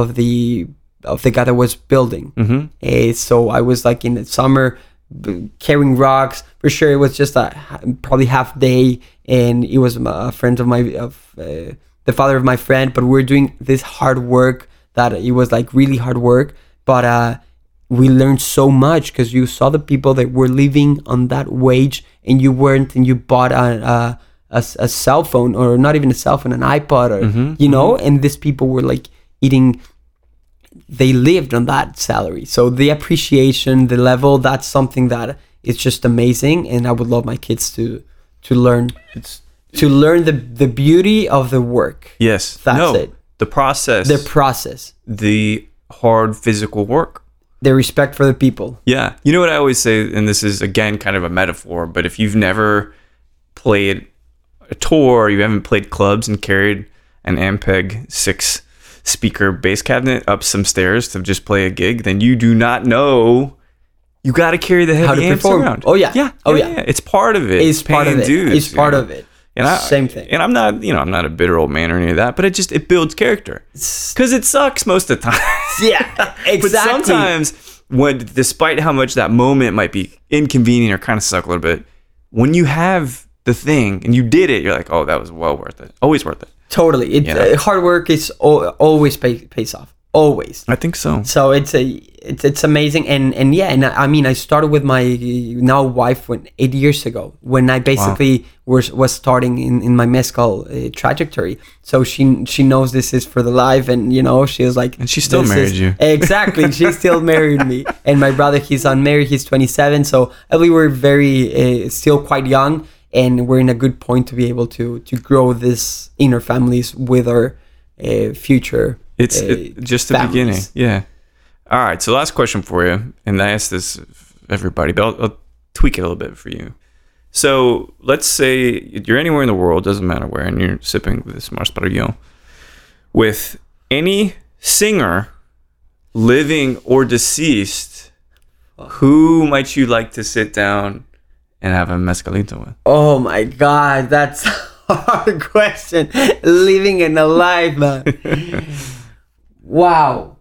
[SPEAKER 2] of the of the guy that was building.
[SPEAKER 1] Mhm.
[SPEAKER 2] Eh, so I was like in the summer b- carrying rocks. For sure, it was just a probably half day, and it was a friend of my of uh, the father of my friend. But we are doing this hard work that it was like really hard work, but uh, we learned so much because you saw the people that were living on that wage, and you weren't, and you bought a a a cell phone or not even a cell phone an ipod or you know and these people were like eating they lived on that salary. So the appreciation, the level, that's something that is just amazing, and I would love my kids to to learn
[SPEAKER 1] It's
[SPEAKER 2] to learn the the beauty of the work,
[SPEAKER 1] yes.
[SPEAKER 2] That's
[SPEAKER 1] no,
[SPEAKER 2] it.
[SPEAKER 1] The process.
[SPEAKER 2] the process,
[SPEAKER 1] the hard physical work.
[SPEAKER 2] the respect for the people.
[SPEAKER 1] Yeah. You know what I always say, and this is again kind of a metaphor, but if you've never played a tour, you haven't played clubs and carried an Ampeg six speaker bass cabinet up some stairs to just play a gig, then you do not know. You got to carry the heavy
[SPEAKER 2] How to
[SPEAKER 1] amps
[SPEAKER 2] perform.
[SPEAKER 1] around.
[SPEAKER 2] Oh, yeah.
[SPEAKER 1] yeah,
[SPEAKER 2] Oh, yeah.
[SPEAKER 1] It's part of it.
[SPEAKER 2] It's part of it.
[SPEAKER 1] dues,
[SPEAKER 2] it's part
[SPEAKER 1] know?
[SPEAKER 2] of it.
[SPEAKER 1] And I,
[SPEAKER 2] Same thing.
[SPEAKER 1] And I'm not, you know, I'm not a bitter old man or any of that, but it just it builds character because it sucks most of the time.
[SPEAKER 2] Yeah, exactly.
[SPEAKER 1] But sometimes, when despite how much that moment might be inconvenient or kind of suck a little bit, when you have the thing and you did it, you're like, oh, that was well worth it. Always worth it.
[SPEAKER 2] Totally. It,
[SPEAKER 1] Yeah.
[SPEAKER 2] uh, hard work is al- always pay, pays off. Always.
[SPEAKER 1] I think so.
[SPEAKER 2] so it's a it's, it's amazing and and yeah and I I mean I started with my now wife when eight years ago when I basically was was starting in, in my mezcal uh, trajectory so she she knows this is for the life and you know she was like
[SPEAKER 1] And she still
[SPEAKER 2] "This
[SPEAKER 1] married
[SPEAKER 2] is-"
[SPEAKER 1] you.
[SPEAKER 2] exactly she still married me and my brother he's unmarried he's 27 so I believe we're very uh, still quite young and we're in a good point to be able to to grow this inner families with our uh, future
[SPEAKER 1] It's
[SPEAKER 2] uh,
[SPEAKER 1] it- just the
[SPEAKER 2] families.
[SPEAKER 1] beginning. Yeah. All right. So last question for you, and I ask this everybody, but I'll, I'll tweak it a little bit for you. So let's say you're anywhere in the world, doesn't matter where, and you're sipping this Masparillo with any singer, living or deceased. Who might you like to sit down and have a mezcalito with?
[SPEAKER 2] Oh my god, that's a hard question. Living and alive, man. wow.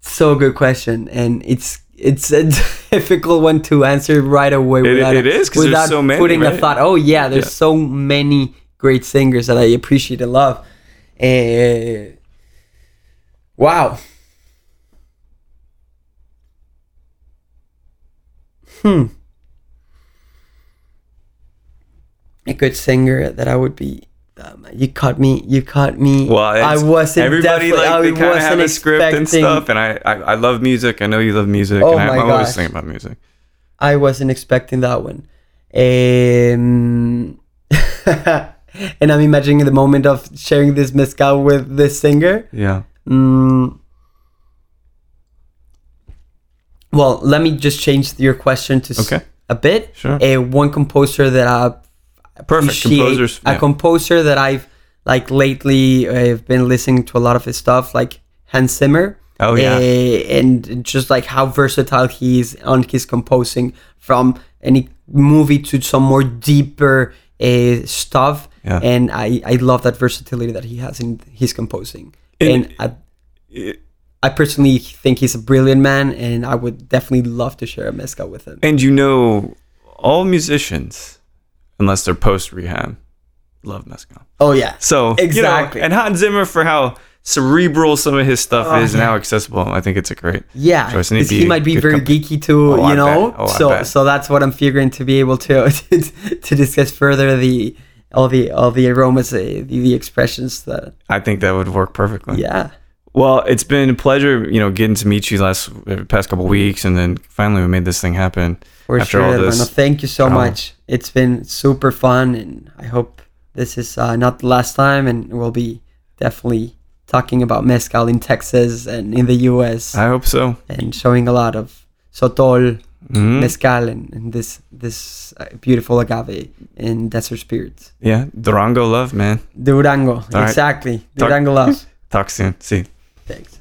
[SPEAKER 2] So good question, and it's it's a difficult one to answer right away
[SPEAKER 1] It-
[SPEAKER 2] without,
[SPEAKER 1] it is,
[SPEAKER 2] without
[SPEAKER 1] so many,
[SPEAKER 2] putting a thought. Oh yeah, there's
[SPEAKER 1] Yeah.
[SPEAKER 2] so many great singers that I appreciate and love. Eh, wow. Hmm. A good singer that I would be. Um, you caught me. You caught me.
[SPEAKER 1] Well,
[SPEAKER 2] I wasn't.
[SPEAKER 1] Everybody like
[SPEAKER 2] I
[SPEAKER 1] they kind of have a script and stuff, and I, I I love music. I know you love music,
[SPEAKER 2] Oh
[SPEAKER 1] and I,
[SPEAKER 2] my
[SPEAKER 1] I'm always
[SPEAKER 2] gosh.
[SPEAKER 1] thinking about music.
[SPEAKER 2] I wasn't expecting that one. Um, and I'm imagining the moment of sharing this mezcal with this singer.
[SPEAKER 1] Yeah.
[SPEAKER 2] Mm. Well, let me just change your question to
[SPEAKER 1] Okay.
[SPEAKER 2] a bit.
[SPEAKER 1] Sure.
[SPEAKER 2] A one composer that I
[SPEAKER 1] Perfect composers.
[SPEAKER 2] a
[SPEAKER 1] yeah.
[SPEAKER 2] composer that I've like lately. I've been listening to a lot of his stuff, like Hans Zimmer.
[SPEAKER 1] Oh, yeah.
[SPEAKER 2] Eh, and just like how versatile he is on his composing from any movie to some more deeper uh, stuff.
[SPEAKER 1] Yeah.
[SPEAKER 2] And I, I love that versatility that he has in his composing.
[SPEAKER 1] And-
[SPEAKER 2] And, I,
[SPEAKER 1] It-
[SPEAKER 2] I personally think he's a brilliant man, and I would definitely love to share a mezcal with him.
[SPEAKER 1] and you know, all musicians, unless they're post rehab, love mezcal.
[SPEAKER 2] Oh yeah,
[SPEAKER 1] So you know,
[SPEAKER 2] Exactly.
[SPEAKER 1] and Hans Zimmer for how cerebral some of his stuff
[SPEAKER 2] Oh,
[SPEAKER 1] is and how accessible. I think it's a great.
[SPEAKER 2] yeah.
[SPEAKER 1] choice, and he'd
[SPEAKER 2] 'cause he might be very
[SPEAKER 1] comp-
[SPEAKER 2] geeky too,
[SPEAKER 1] Oh,
[SPEAKER 2] you know.
[SPEAKER 1] Oh,
[SPEAKER 2] so so that's what I'm figuring to be able to to discuss further the all the all the aromas, uh, the, the expressions that
[SPEAKER 1] I think that would work perfectly.
[SPEAKER 2] yeah.
[SPEAKER 1] Well, it's been a pleasure, you know, getting to meet you last uh, past couple weeks, and then finally we made this thing happen.
[SPEAKER 2] For
[SPEAKER 1] After
[SPEAKER 2] sure,
[SPEAKER 1] all this-
[SPEAKER 2] Thank you so
[SPEAKER 1] Oh.
[SPEAKER 2] much. It's been super fun, and I hope this is uh, not the last time, and we'll be definitely talking about mezcal in Texas and in the U.S.
[SPEAKER 1] I hope so.
[SPEAKER 2] and showing a lot of sotol,
[SPEAKER 1] Mhm.
[SPEAKER 2] mezcal, and, and this this uh, beautiful agave and desert spirits.
[SPEAKER 1] Yeah, Durango love, man.
[SPEAKER 2] Durango,
[SPEAKER 1] right.
[SPEAKER 2] exactly.
[SPEAKER 1] Talk-
[SPEAKER 2] Durango love.
[SPEAKER 1] Talk soon. See.
[SPEAKER 2] Thanks.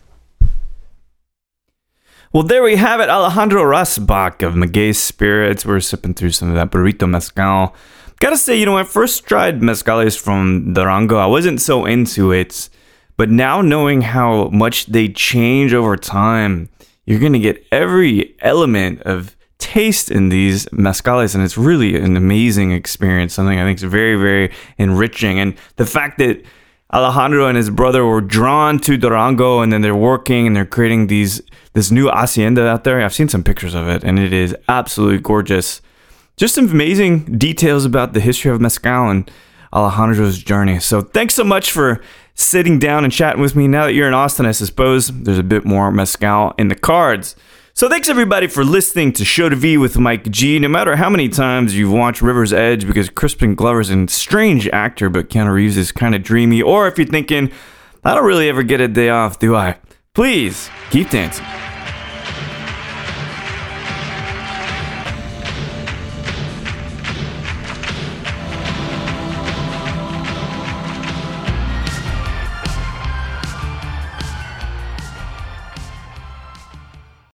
[SPEAKER 1] Well, there we have it. Alejandro Rasbach of Maguey Spirits. We're sipping through some of that burrito mezcal. Gotta say, you know, I first tried mezcales from Durango, I wasn't so into it. But now knowing how much they change over time, you're gonna get every element of taste in these mezcales, and it's really an amazing experience. Something I think is very, very enriching. And the fact that Alejandro and his brother were drawn to Durango, and then they're working and they're creating these this new hacienda out there. I've seen some pictures of it, and it is absolutely gorgeous. Just some amazing details about the history of mezcal and Alejandro's journey. So thanks so much for sitting down and chatting with me. Now that you're in Austin, I suppose there's a bit more mezcal in the cards. So thanks everybody for listening to Show to V with Mike G. No matter how many times you've watched River's Edge, because Crispin Glover's a strange actor, but Keanu Reeves is kind of dreamy, or if you're thinking, I don't really ever get a day off, do I? Please keep dancing.